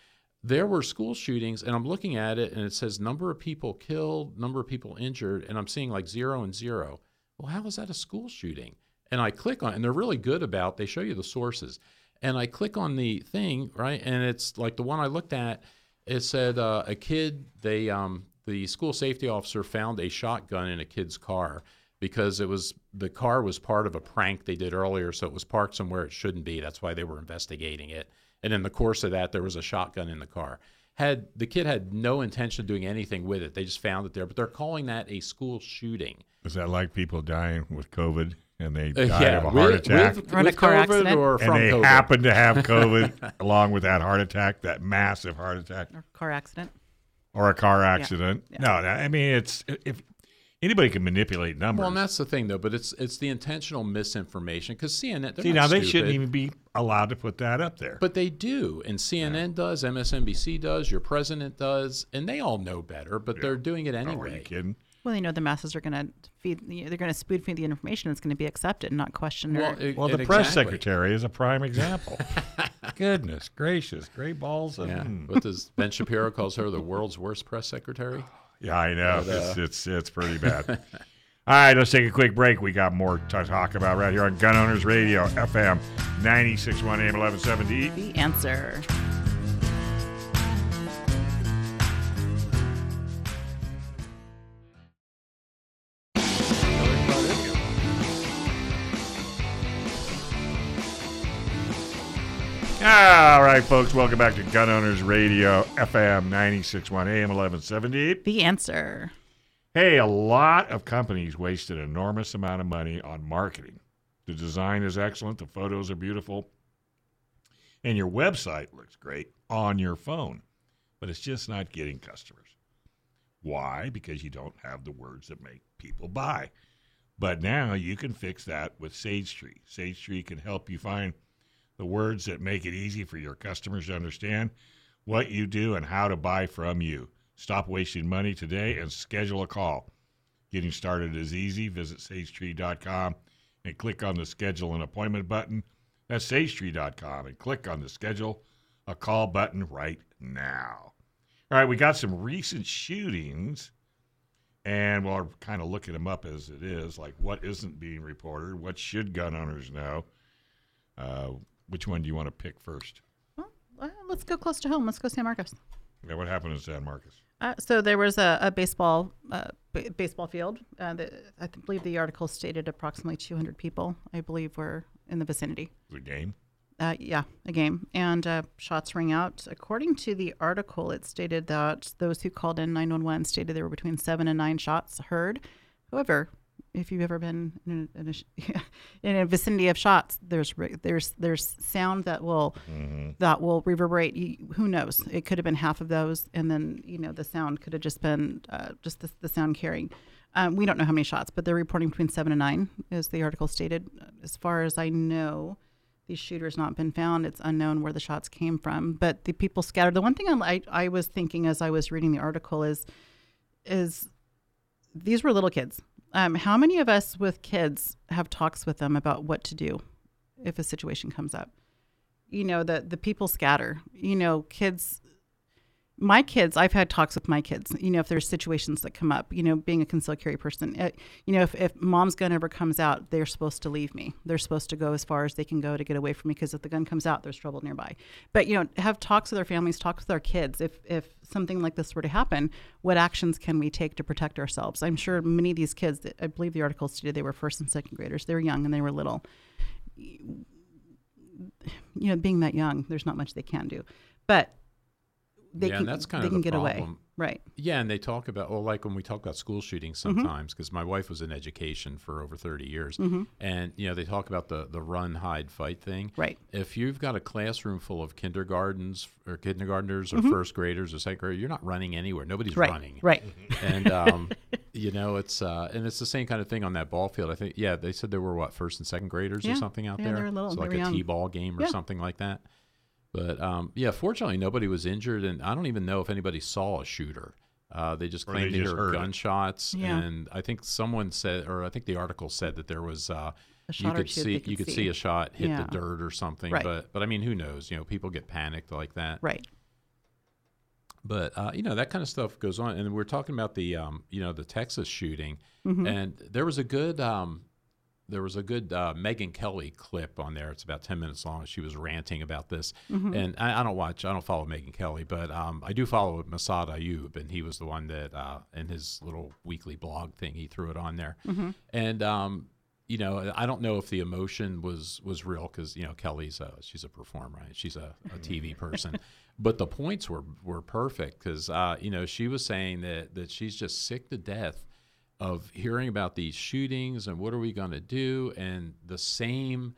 there were school shootings, and I'm looking at it and it says number of people killed, number of people injured, and I'm seeing like zero and zero. Well, how is that a school shooting? And I click on, and they're really good about. They show you the sources and I click on the thing, right? And it's like the one I looked at. It said uh, a kid. They um, the school safety officer found a shotgun in a kid's car because it was the car was part of a prank they did earlier, so it was parked somewhere it shouldn't be. That's why they were investigating it. And in the course of that, there was a shotgun in the car. Had the kid had no intention of doing anything with it, they just found it there. But they're calling that a school shooting. Is that like people dying with COVID? And they uh, died uh, yeah, of a heart with, attack. With, with a car COVID accident. Or from and they COVID. happen to have COVID along with that heart attack, that massive heart attack. Or car accident. Or a car accident. Yeah. Yeah. No, I mean, it's if anybody can manipulate numbers. Well, and that's the thing, though. But it's it's the intentional misinformation because CNN. See, now they shouldn't even be allowed to put that up there. But they do, and CNN yeah. does, MSNBC does, your president does, and they all know better. But they're doing it anyway. Oh, are you kidding? Well, they know the masses are going to feed. They're going to spoon feed the information. It's going to be accepted, and not questioned. Well, it, well the it press exactly. secretary is a prime example. Goodness gracious, great balls. And, yeah. Mm. What does Ben Shapiro calls her the world's worst press secretary? Yeah, I know. But, uh, it's, it's it's pretty bad. All right, let's take a quick break. We got more to talk about right here on Gun Owners Radio, FM 961 AM 1170. The answer. All right, folks, welcome back to Gun Owners Radio, FM 961 AM 1170. The answer. Hey, a lot of companies waste an enormous amount of money on marketing. The design is excellent, the photos are beautiful, and your website looks great on your phone, but it's just not getting customers. Why? Because you don't have the words that make people buy. But now you can fix that with Sage Tree. Sage Tree can help you find the words that make it easy for your customers to understand what you do and how to buy from you. Stop wasting money today and schedule a call. Getting started is easy. Visit sagetree.com and click on the schedule an appointment button. That's sagetree.com and click on the schedule a call button right now. All right, we got some recent shootings, and we're kind of looking them up as it is like what isn't being reported, what should gun owners know. Uh, which one do you want to pick first? Well, uh, let's go close to home. Let's go San Marcos. Yeah, what happened in San Marcos? Uh, so there was a, a baseball uh, b- baseball field. Uh, the, I believe the article stated approximately 200 people. I believe were in the vicinity. The game. Uh, yeah, a game, and uh, shots rang out. According to the article, it stated that those who called in 911 stated there were between seven and nine shots heard. However, if you've ever been in a, in a, in a, vicinity of shots, there's there's there's sound that will mm-hmm. that will reverberate. You, who knows? It could have been half of those, and then you know the sound could have just been uh, just the, the sound carrying. Um, we don't know how many shots, but they're reporting between seven and nine, as the article stated. As far as I know, these shooters not been found. It's unknown where the shots came from, but the people scattered. The one thing I I was thinking as I was reading the article is is these were little kids um, how many of us with kids have talks with them about what to do if a situation comes up? You know, the, the people scatter. You know, kids, my kids i've had talks with my kids you know if there's situations that come up you know being a concealed carry person uh, you know if, if mom's gun ever comes out they're supposed to leave me. They're supposed to go as far as they can go to get away from me because if the gun comes out there's trouble nearby. But you know have talks with our families talk with our kids. If if something like this were to happen what actions can we take to protect ourselves? I'm sure many of these kids i believe the article stated they were first and second graders. They were young and they were little. You know being that young there's not much they can do. But they yeah, can and that's kind they of can the get away problem. right Yeah, and they talk about well, like when we talk about school shootings Mm-hmm. sometimes, because my wife was in education for over thirty years, Mm-hmm. and you know they talk about the the run, hide, fight thing. Right. If you've got a classroom full of kindergartens or kindergartners or Mm-hmm. first graders or second graders, you're not running anywhere. Nobody's right running. right And um, you know it's uh, and it's the same kind of thing on that ball field. I think yeah, they said there were what first and second graders Yeah. or something out Yeah, there. they were little. So like a young. t-ball game or Yeah. something like that. But um, yeah, fortunately nobody was injured, and I don't even know if anybody saw a shooter. Uh, they just claimed they claimed to just hear heard gunshots, Yeah. and I think someone said, or I think the article said that there was uh, you could see could you could see. see a shot hit Yeah. the dirt or something. Right. But but I mean, who knows? You know, people get panicked like that. right But uh, you know that kind of stuff goes on, and we're talking about the um, you know the Texas shooting, Mm-hmm. and there was a good um, there was a good uh, Megyn Kelly clip on there. It's about ten minutes long. She was ranting about this, Mm-hmm. and I, I don't watch, I don't follow Megyn Kelly, but um, I do follow Massad Ayoob, and he was the one that uh, in his little weekly blog thing he threw it on there, Mm-hmm. and um, you know I don't know if the emotion was was real because you know Kelly's a, she's a performer, right? She's a, a TV person. But the points were were perfect because uh, you know she was saying that that she's just sick to death of hearing about these shootings and what are we going to do and the same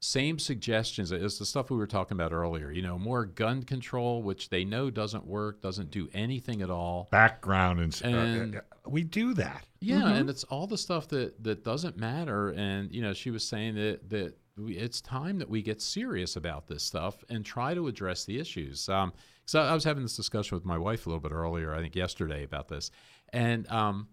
same suggestions it's the stuff we were talking about earlier you know more gun control which they know doesn't work doesn't do anything at all Background and, And- uh, we do that. yeah, and it's all the stuff that that doesn't matter. And you know, she was saying that that we, it's time that we get serious about this stuff and try to address the issues. Um, so I was having this discussion with my wife a little bit earlier, I think yesterday, about this, and um,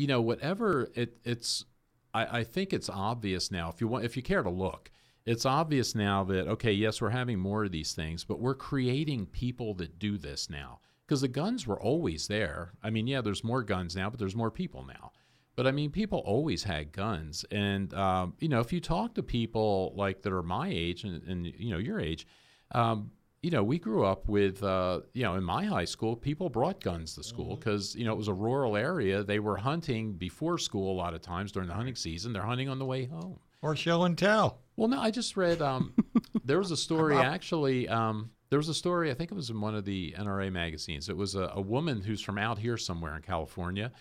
you know, whatever it, it's, I, I think it's obvious now. If you want, if you care to look. It's obvious now that okay, yes, we're having more of these things, but we're creating people that do this now because the guns were always there. I mean, yeah, there's more guns now, but there's more people now. But I mean, people always had guns, and um, you know, if you talk to people like that are my age and, and you know your age, um, you know, we grew up with uh, you know in my high school, people brought guns to school because you know it was a rural area. They were hunting before school a lot of times during the hunting season. They're hunting on the way home. Or show and tell. Well, no, I just read. Um, there was a story actually. Um, there was a story. I think it was in one of the NRA magazines. It was a, a woman who's from out here somewhere in California,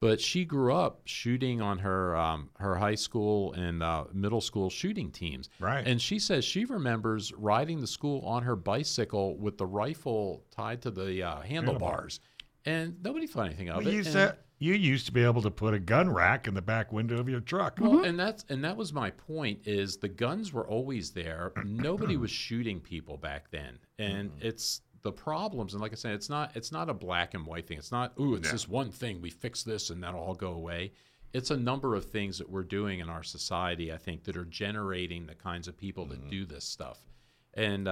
but she grew up shooting on her um, her high school and uh, middle school shooting teams. Right. And she says she remembers riding the school on her bicycle with the rifle tied to the uh, handlebars, and nobody thought anything of Well, it. you, said, you used to be able to put a gun rack in the back window of your truck. Well, and that's and that was my point. Is the guns were always there. Nobody was shooting people back then, and it's the problems. And like I said, it's not it's not a black and white thing. It's not ooh, it's this one thing. We fix this and that'll all go away. It's a number of things that we're doing in our society. I think that are generating the kinds of people that do this stuff. And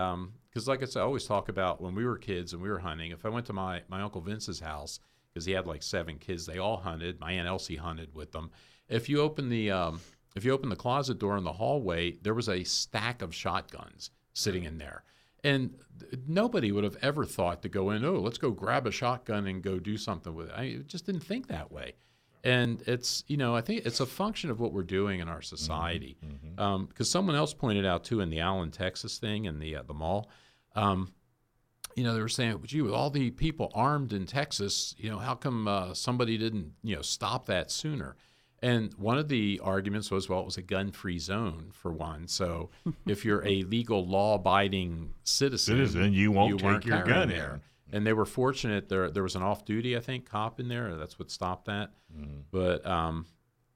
because, like I said, I always talk about when we were kids and we were hunting. If I went to my my uncle Vince's house because he had like seven kids, they all hunted. My aunt Elsie hunted with them. If you open the um, if you open the closet door in the hallway, there was a stack of shotguns sitting in there. And nobody would have ever thought to go in, oh, let's go grab a shotgun and go do something with it. I just didn't think that way. And it's, you know, I think it's a function of what we're doing in our society. Because someone else pointed out, too, in the Allen, Texas thing and the, uh, the mall, um, you know, they were saying, gee, with all the people armed in Texas, you know, how come uh, somebody didn't, you know, stop that sooner? And one of the arguments was, well, it was a gun-free zone for one. So if you're a legal, law-abiding citizen, Citizen, you won't weren't take your gun there. And they were fortunate. There, there was an off-duty, I think, cop in there. That's what stopped that. Mm-hmm. But um,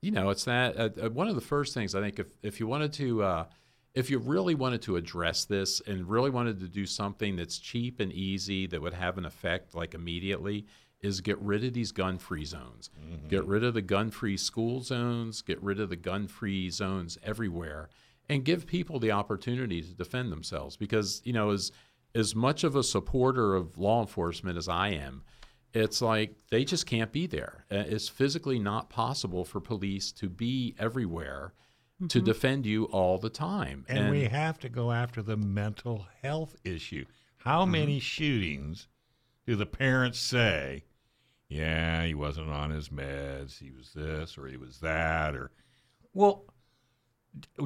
you know, it's that uh, uh, one of the first things I think if if you wanted to. Uh, if you really wanted to address this and really wanted to do something that's cheap and easy that would have an effect like immediately is get rid of these gun-free zones get rid of the gun-free school zones get rid of the gun-free zones everywhere and give people the opportunity to defend themselves because you know as as much of a supporter of law enforcement as I am, it's like they just can't be there. Uh, It's physically not possible for police to be everywhere to defend you all the time. And, we have to go after the mental health issue. How Mm-hmm. many shootings do the parents say, yeah, he wasn't on his meds, he was this or he was that or well,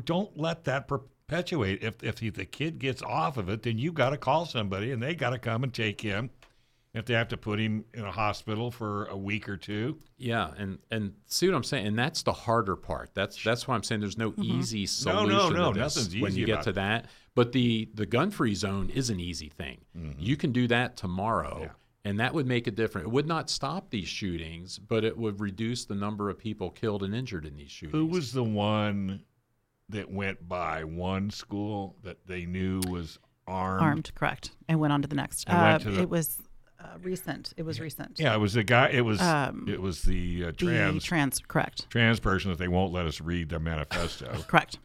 don't let that perpetuate. If if the the kid gets off of it, then you've got to call somebody and they got to come and take him. If they have to put him in a hospital for a week or two, Yeah, and and see what I'm saying, and that's the harder part. That's that's why I'm saying there's no easy No, solution. no, no, to this nothing's when you get to it. that. But the the gun free zone is an easy thing. You can do that tomorrow, Mm-hmm. Yeah. And that would make a difference. It would not stop these shootings, but it would reduce the number of people killed and injured in these shootings. Who was the one that went by one school that they knew was armed? Armed, correct, and went on to the next. And went Uh, to the- it was uh, recent. It was recent. Yeah, it was the guy. It was Um, it was the uh, The trans trans, correct, trans person that they won't let us read the manifesto. correct.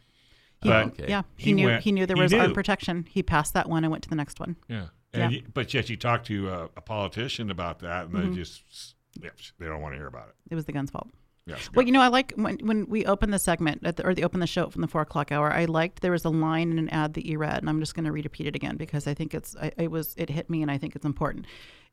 He, But Okay. yeah, he, he knew went- he knew there was knew. armed protection. He passed that one and went to the next one. yeah, Yeah. and y- but yet you talk to a, a politician about that, and Mm-hmm. they just yeah, they don't want to hear about it. It was the gun's fault. Yeah, Well, you know, I like when when we opened the segment at the, or they opened the show from the four o'clock hour. I liked there was a line in an ad that you read, and I'm just going to repeat it again because I think it's I, it was it hit me, and I think it's important.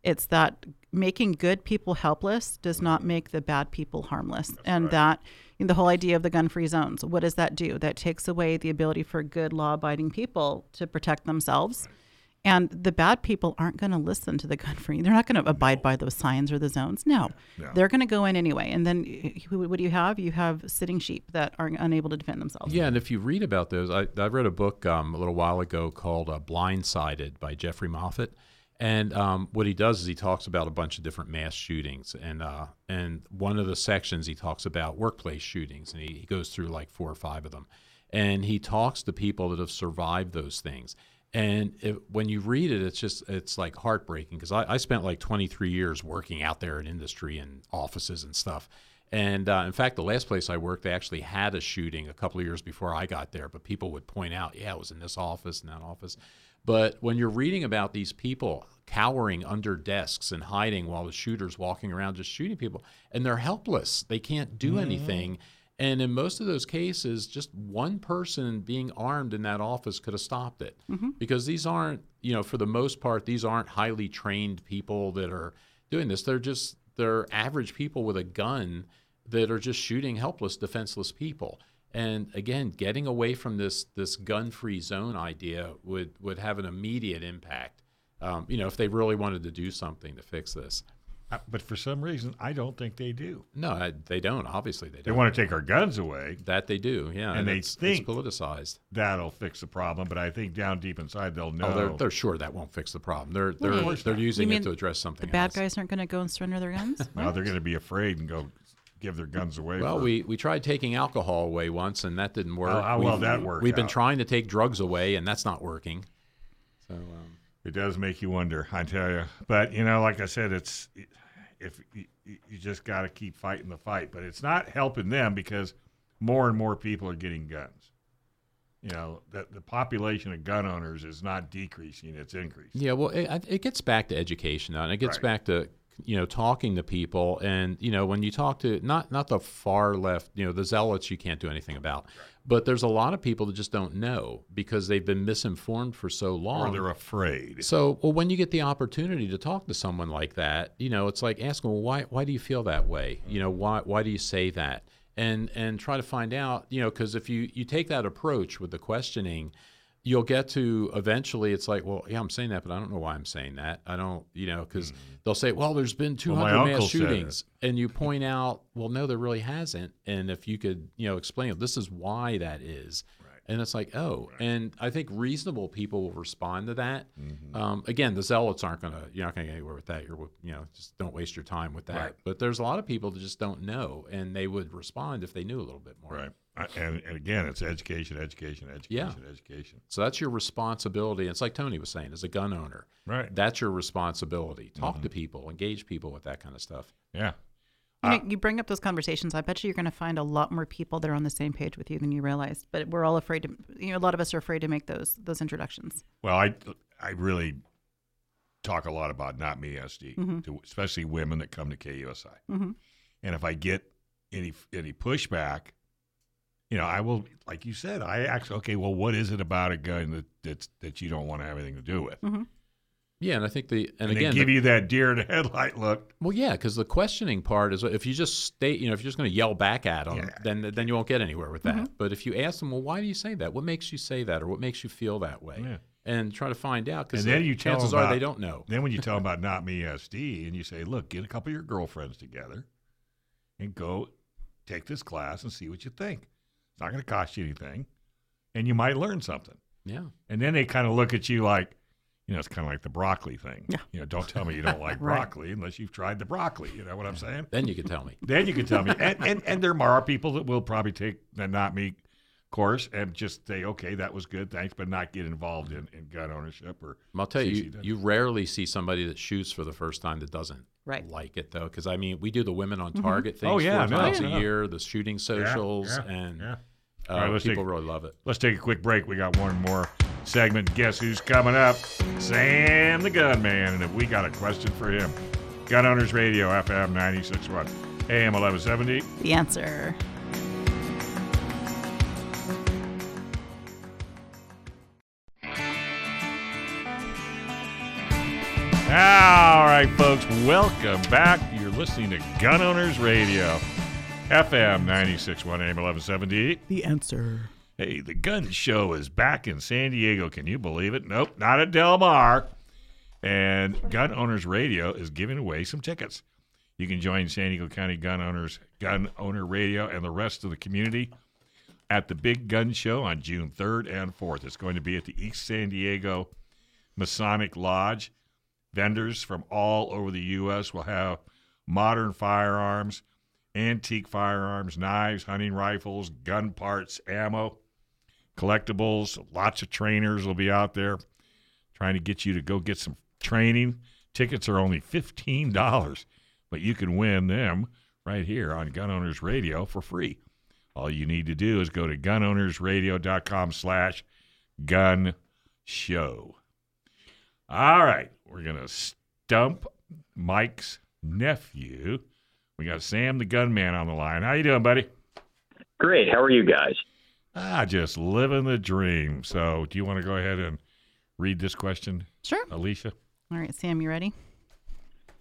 It's that making good people helpless does not make the bad people harmless, and that the whole idea of the gun-free zones. What does that do? That takes away the ability for good law-abiding people to protect themselves. And the bad people aren't going to listen to the gun free. They're not going to abide by those signs or the zones. No, No. they're going to go in anyway. And then what do you have? You have sitting sheep that are unable to defend themselves. Yeah, and if you read about those, I, I read a book um, a little while ago called uh, Blindsided by Jeffrey Moffat. And um, what he does is he talks about a bunch of different mass shootings. And, uh, and one of the sections he talks about workplace shootings. And he, he goes through like four or five of them. And he talks to people that have survived those things. And it, when you read it, it's just it's like heartbreaking because I, I spent like 23 years working out there in industry and offices and stuff. And uh, in fact, the last place I worked, they actually had a shooting a couple of years before I got there. But people would point out, yeah, it was in this office and that office. But when you're reading about these people cowering under desks and hiding while the shooter's walking around just shooting people, and they're helpless, they can't do anything. And in most of those cases, just one person being armed in that office could have stopped it. Because these aren't, you know, for the most part, these aren't highly trained people that are doing this. They're just, they're average people with a gun that are just shooting helpless, defenseless people. And again, getting away from this this gun-free zone idea would would have an immediate impact. Um, you know, if they really wanted to do something to fix this. Uh, but for some reason, I don't think they do. No, I, they don't. Obviously, they They don't. They want to take our guns away. that they do, yeah. And they it's, think- it's politicized. That'll fix the problem. But I think down deep inside, they'll know. Oh, they're, they're sure that won't fix the problem. They're of they're course they're using it to address something. The bad else. guys aren't going to go and surrender their guns. now they're going to be afraid and go give their guns away. Well, for- we, we tried taking alcohol away once, and that didn't work. How- how well We've- that worked We've been trying to take drugs away, and that's not working. So, um, It does make you wonder, I tell you. But you know, like I said, it's if you, you just got to keep fighting the fight. But it's not helping them because more and more people are getting guns. You know, the the population of gun owners is not decreasing; it's increasing. Yeah, well, it, it gets back to education now, and it gets Right. back to you know talking to people, and you know when you talk to not not the far left, you know the zealots, you can't do anything about, but there's a lot of people that just don't know because they've been misinformed for so long. Or they're afraid. So, well, when you get the opportunity to talk to someone like that, you know, it's like asking, well, why, why do you feel that way? You know, why, why do you say that? And and try to find out, you know, because if you you take that approach with the questioning, you'll get to eventually. It's like, well, yeah, I'm saying that, but I don't know why I'm saying that. I don't, you know, because they'll say, well, there's been Mm-hmm. Well, 200 mass uncle said it. shootings, and you point out, well, no, there really hasn't. And if you could, you know, explain, this is why that is. And it's like, oh, and I think reasonable people will respond to that. Mm-hmm. Um, again, the zealots aren't going to, you're not going to get anywhere with that. You're, you know, just don't waste your time with that. Right. But there's a lot of people that just don't know, and they would respond if they knew a little bit more. Right. I- And, and again, it's education, education, education, education. So that's your responsibility. It's like Tony was saying, as a gun owner, Right. that's your responsibility. Talk Mm-hmm. to people, engage people with that kind of stuff. Yeah. You, Uh, know, you bring up those conversations. I bet you you're going to find a lot more people that are on the same page with you than you realized. But we're all afraid to. You know, a lot of us are afraid to make those those introductions. Well, I I really talk a lot about Not Me SD, Mhm. to especially women that come to KUSI. Mhm. And if I get any any pushback, you know, I will, like you said, I actually okay. Well, what is it about a gun that that's, that you don't want to have anything to do with? Mm-hmm. Yeah, and I think the and, And, again they give the- you that deer in the headlight look. Well, yeah, because the questioning part is if you just state, you know, if you're just going to yell back at them, Yeah. then then you won't get anywhere with that. But if you ask them, well, why do you say that? What makes you say that, or what makes you feel that way? Yeah. And try to find out because And then you tell chances them are they don't know. Then when you tell them about Not Me SD, and you say, look, get a couple of your girlfriends together, and go take this class and see what you think. It's not going to cost you anything, and you might learn something. Yeah. And then they kind of look at you like, you know, it's kind of like the broccoli thing. Yeah. You know, don't tell me you don't like Right. broccoli unless you've tried the broccoli. You know what I'm saying? Then you can tell me. then you can tell me. And, and and there are people that will probably take the not me course and just say, okay, that was good, thanks, but not get involved in, in gun ownership or. I'll tell you, CC you, does. you rarely see somebody that shoots for the first time that doesn't Right. like it though. Because I mean, we do the women on mm-hmm. target oh, things Oh, yeah, four no, times yeah. a year, the shooting socials, yeah, and yeah. Uh, All right, let's people take- really love it. Let's take a quick break. We got one more segment. Guess who's coming up? Sam the Gunman. And if we got a question for him, Gun Owners Radio, FM 961, AM 1170. The answer. All right, folks, welcome back. You're listening to Gun Owners Radio, FM 961, AM 1170. The answer. Hey, the gun show is back in San Diego. Can you believe it? Nope, not at Del Mar. And Gun Owners Radio is giving away some tickets. You can join San Diego County Gun Owners Gun Owner Radio and the rest of the community at the Big Gun Show on June 3rd and 4th. It's going to be at the East San Diego Masonic Lodge. Vendors from all over the U.S. will have modern firearms, antique firearms, knives, hunting rifles, gun parts, ammo, collectibles. Lots of trainers will be out there trying to get you to go get some training. Tickets are only $15, but you can win them right here on Gun Owners Radio for free. All you need to do is go to gunownersradio.com slash gun show. All right, we're going to stump Mike's nephew. We got Sam the gunman on the line. How you doing, buddy? Great. How are you guys? Ah, just living the dream. So, do you want to go ahead and read this question, Sure. Alisha? All right, Sam, you ready?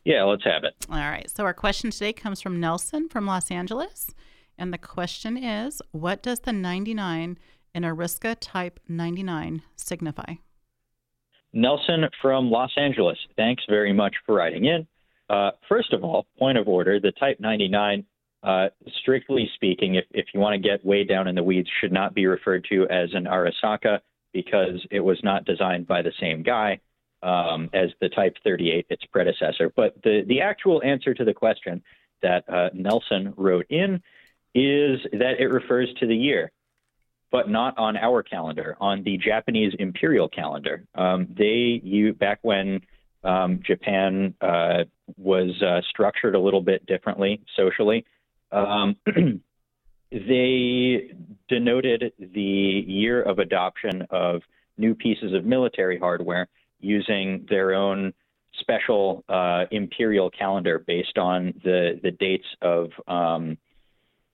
Yeah, let's have it. All right. So our question today comes from Nelson from Los Angeles. And the question is What does the 99 in Ariska Type 99 signify? Nelson from Los Angeles. Thanks very much for writing in. Uh, first of all, point of order: the Type 99, uh, strictly speaking, if if you want to get way down in the weeds, should not be referred to as an Arisaka because it was not designed by the same guy um, as the Type 38, its predecessor. But the the actual answer to the question that uh, Nelson wrote in is that it refers to the year. but not on our calendar, on the Japanese imperial calendar. Um, they, you back when um, Japan uh, was uh, structured a little bit differently socially, um, they denoted the year of adoption of new pieces of military hardware using their own special uh, imperial calendar based on the the dates of um,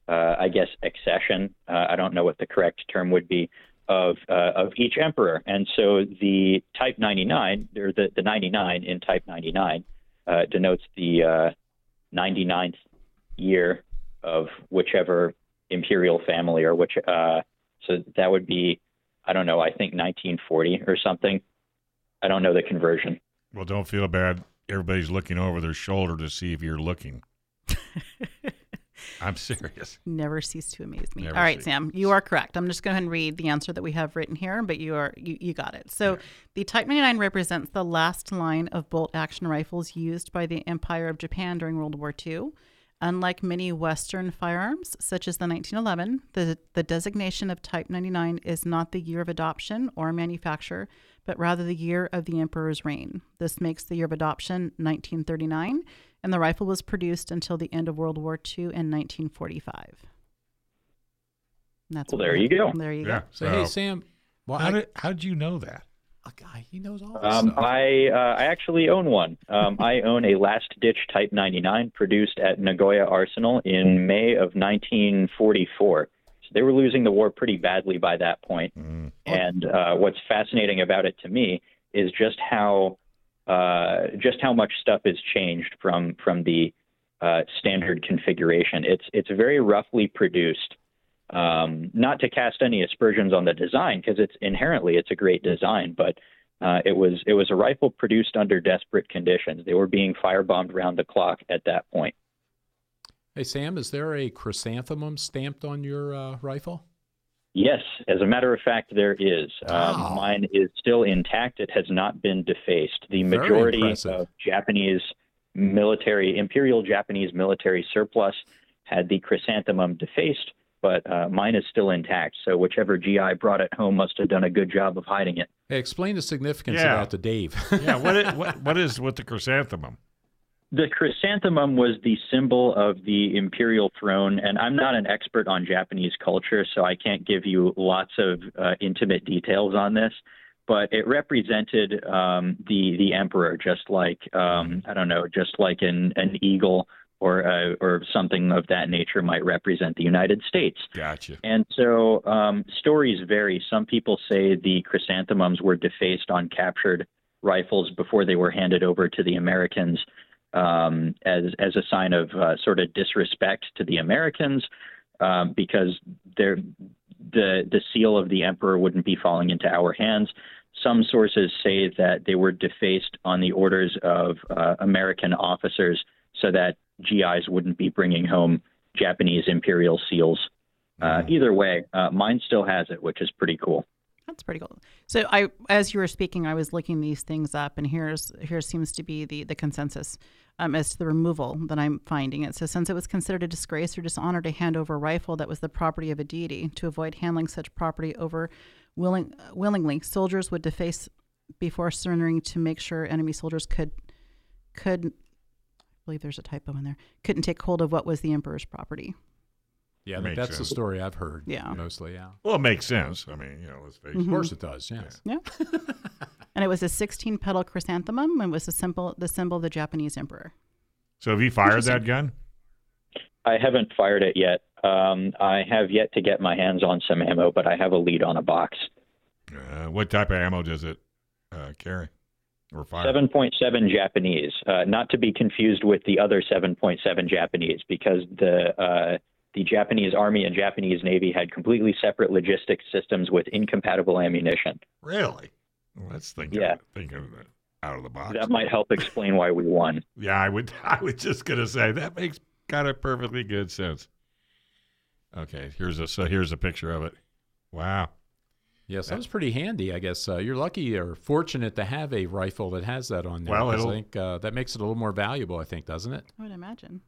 uh, I guess accession. Uh, I don't know what the correct term would be of uh, of each emperor, and so the Type 99 or the the 99 in Type 99 uh, denotes the uh, 99th year of whichever imperial family or which. Uh, so that would be, I don't know, I think 1940 or something. I don't know the conversion. Well, don't feel bad. Everybody's looking over their shoulder to see if you're looking. I'm serious. Never cease to amaze me. Never All right, cease. Sam, you are correct. I'm just going to go and read the answer that we have written here, but you are you, you got it. So the Type 99 represents the last line of bolt action rifles used by the Empire of Japan during World War II. Unlike many Western firearms, such as the 1911, the, the designation of Type 99 is not the year of adoption or manufacture, but rather the year of the Emperor's reign. This makes the year of adoption 1939, and the rifle was produced until the end of World War II in 1945. And that's Well, there you go. There you Yeah. go. So, hey, Sam, well, how I, did how did you know that? a guy. He knows all this Um, stuff. I uh, I actually own one. Um, I own a last ditch Type 99 produced at Nagoya Arsenal in May of 1944. So they were losing the war pretty badly by that point. And uh, what's fascinating about it to me is just how uh, just how much stuff has changed from from the uh, standard configuration. It's it's very roughly produced. Um, not to cast any aspersions on the design because it's inherently it's a great design, but uh, it was it was a rifle produced under desperate conditions. They were being firebombed round the clock at that point. Hey Sam, is there a chrysanthemum stamped on your uh, rifle? Yes, as a matter of fact, there is. Wow. Um, mine is still intact. It has not been defaced. The Very majority impressive. of Japanese military, imperial Japanese military surplus had the chrysanthemum defaced, but uh, mine is still intact. So whichever GI brought it home must have done a good job of hiding it. Hey, explain the significance Yeah. of that to Dave. yeah, what, i- what what is with the chrysanthemum? The chrysanthemum was the symbol of the imperial throne, and I'm not an expert on Japanese culture, so I can't give you lots of uh, intimate details on this. But it represented um, the the emperor, just like um, I don't know, just like an an eagle or uh, or something of that nature might represent the United States. Gotcha. And so um, stories vary. Some people say the chrysanthemums were defaced on captured rifles before they were handed over to the Americans um, as as a sign of uh, sort of disrespect to the Americans um, because they're, the the seal of the emperor wouldn't be falling into our hands. Some sources say that they were defaced on the orders of uh, American officers so that GIs wouldn't be bringing home Japanese imperial seals. Uh, either way, uh, mine still has it, which is pretty cool. That's pretty cool. So I, as you were speaking, I was looking these things up, and here's here seems to be the the consensus um, as to the removal that I'm finding. It says since it was considered a disgrace or dishonor to hand over a rifle that was the property of a deity, to avoid handling such property over willing willingly, soldiers would deface before surrendering to make sure enemy soldiers could could. I believe there's a typo in there. Couldn't take hold of what was the emperor's property. Yeah, Makes that's the story I've heard. Yeah. mostly. Yeah, Well, it makes sense. I mean, you know, let's face of course it does. Yes. Yeah. and it was a 16 petal chrysanthemum and was the symbol the symbol of the Japanese emperor. So have you fired that gun? I haven't fired it yet. Um, I have yet to get my hands on some ammo, but I have a lead on a box. Uh, what type of ammo does it uh, carry or fire? 7.7 Japanese, uh, not to be confused with the other 7.7 Japanese, because the uh, the Japanese Army and Japanese Navy had completely separate logistics systems with incompatible ammunition. Really? Well, let's think. Yeah. Of, think of it out of the box. That might help explain why we won. Yeah, I would. I was just gonna say that makes kind of perfectly good sense. Okay, here's a so here's a picture of it. Wow. Yes, that was pretty handy. I guess uh, you're lucky or fortunate to have a rifle that has that on there. Well, 'cause I think uh, that makes it a little more valuable. I think, doesn't it? I would imagine.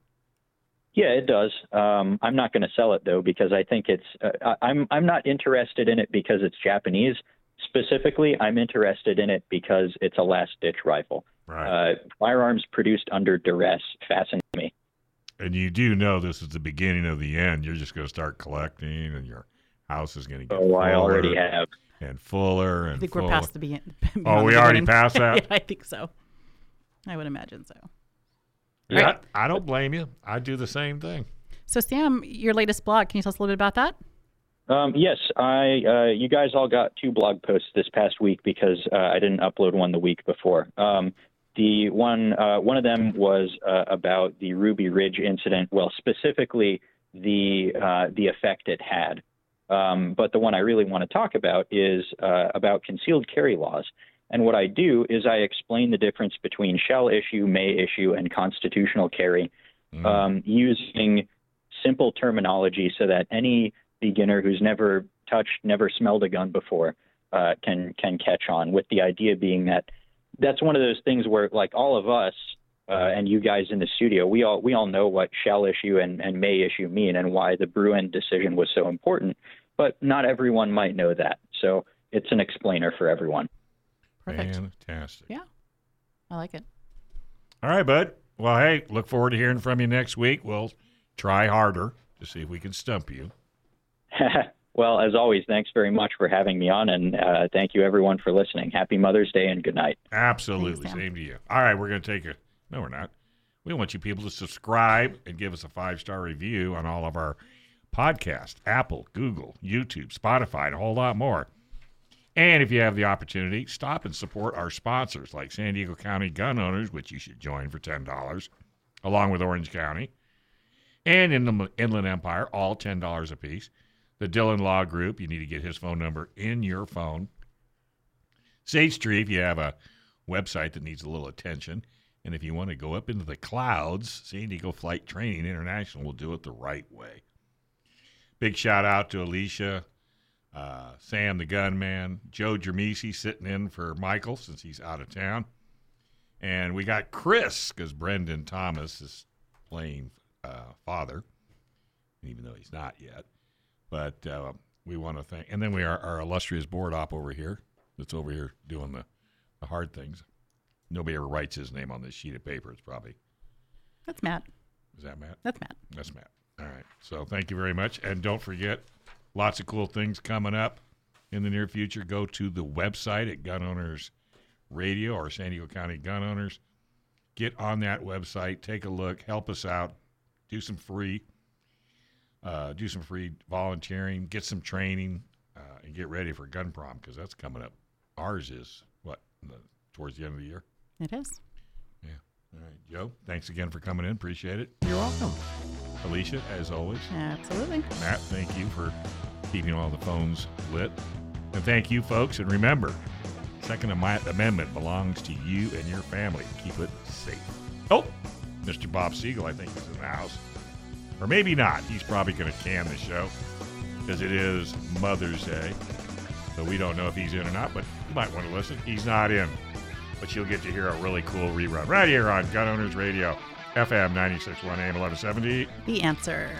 Yeah, it does. Um, I'm not going to sell it though because I think it's. Uh, I- I'm I'm not interested in it because it's Japanese. Specifically, I'm interested in it because it's a last ditch rifle. Right. Uh, firearms produced under duress fascinate me. and you do know this is the beginning of the end. You're just gonna start collecting, and your house is gonna get. Oh, I already have. And fuller and I think fuller. we're past the begin. Oh, beyond we the already beginning. passed that? yeah, I think so. I would imagine so. Yeah, I, I don't blame you. I do the same thing. So Sam, your latest blog, can you tell us a little bit about that? Um, yes, I. Uh, you guys all got two blog posts this past week because uh, I didn't upload one the week before. Um, the one, uh, one of them was uh, about the Ruby Ridge incident. Well, specifically the uh, the effect it had. Um, but the one I really want to talk about is uh, about concealed carry laws. And what I do is I explain the difference between shall issue, may issue, and constitutional carry Mm. um, using simple terminology so that any beginner who's never touched, never smelled a gun before uh, can can catch on. With the idea being that that's one of those things where, like all of us uh, and you guys in the studio, we all we all know what shall issue and, and may issue mean and why the Bruen decision was so important. But not everyone might know that, so it's an explainer for everyone. Perfect. Fantastic. Yeah, I like it. All right, bud. Well, hey, look forward to hearing from you next week. We'll try harder to see if we can stump you. Well, as always, thanks very much for having me on, and uh, thank you everyone for listening. Happy Mother's Day and good night. Absolutely. Thanks, Same to you. All right, we're going to take a. No, we're not. We want you people to subscribe and give us a five star review on all of our podcasts Apple, Google, YouTube, Spotify, and a whole lot more. And if you have the opportunity, stop and support our sponsors like San Diego County Gun Owners, which you should join for $10, along with Orange County, and in the Inland Empire, all $10 a piece. The Dillon Law Group, you need to get his phone number in your phone. Sage Tree, if you have a website that needs a little attention, and if you want to go up into the clouds, San Diego Flight Training International will do it the right way. Big shout out to Alisha, uh, Sam the Gunman, Joe Germisi sitting in for Michael since he's out of town. And we got Chris because Brendan Thomas is playing uh, father, even though he's not yet. But uh, we want to thank, and then we are our illustrious board op over here that's over here doing the, the hard things. Nobody ever writes his name on this sheet of paper. It's probably, That's Matt. is that Matt? That's Matt. That's Matt. All right. So thank you very much. And don't forget, lots of cool things coming up in the near future. Go to the website at Gun Owners Radio or San Diego County Gun Owners. Get on that website, take a look, help us out, do some free, uh, do some free volunteering, get some training, uh, and get ready for Gun Prom because that's coming up. Ours is what the, towards the end of the year. It is. Yeah. All right, Joe. Thanks again for coming in. Appreciate it. You're welcome. Alisha, as always. Absolutely. Matt, thank you for keeping all the phones lit. And thank you, folks. And remember, Second Amendment belongs to you and your family. Keep it safe. Oh, Mr. Bob Siegel, I think, is in the house. Or maybe not. He's probably going to can the show because it is Mother's Day. So we don't know if he's in or not, but you might want to listen. He's not in. But you'll get to hear a really cool rerun right here on Gun Owners Radio, FM 961 AM 1170. The answer.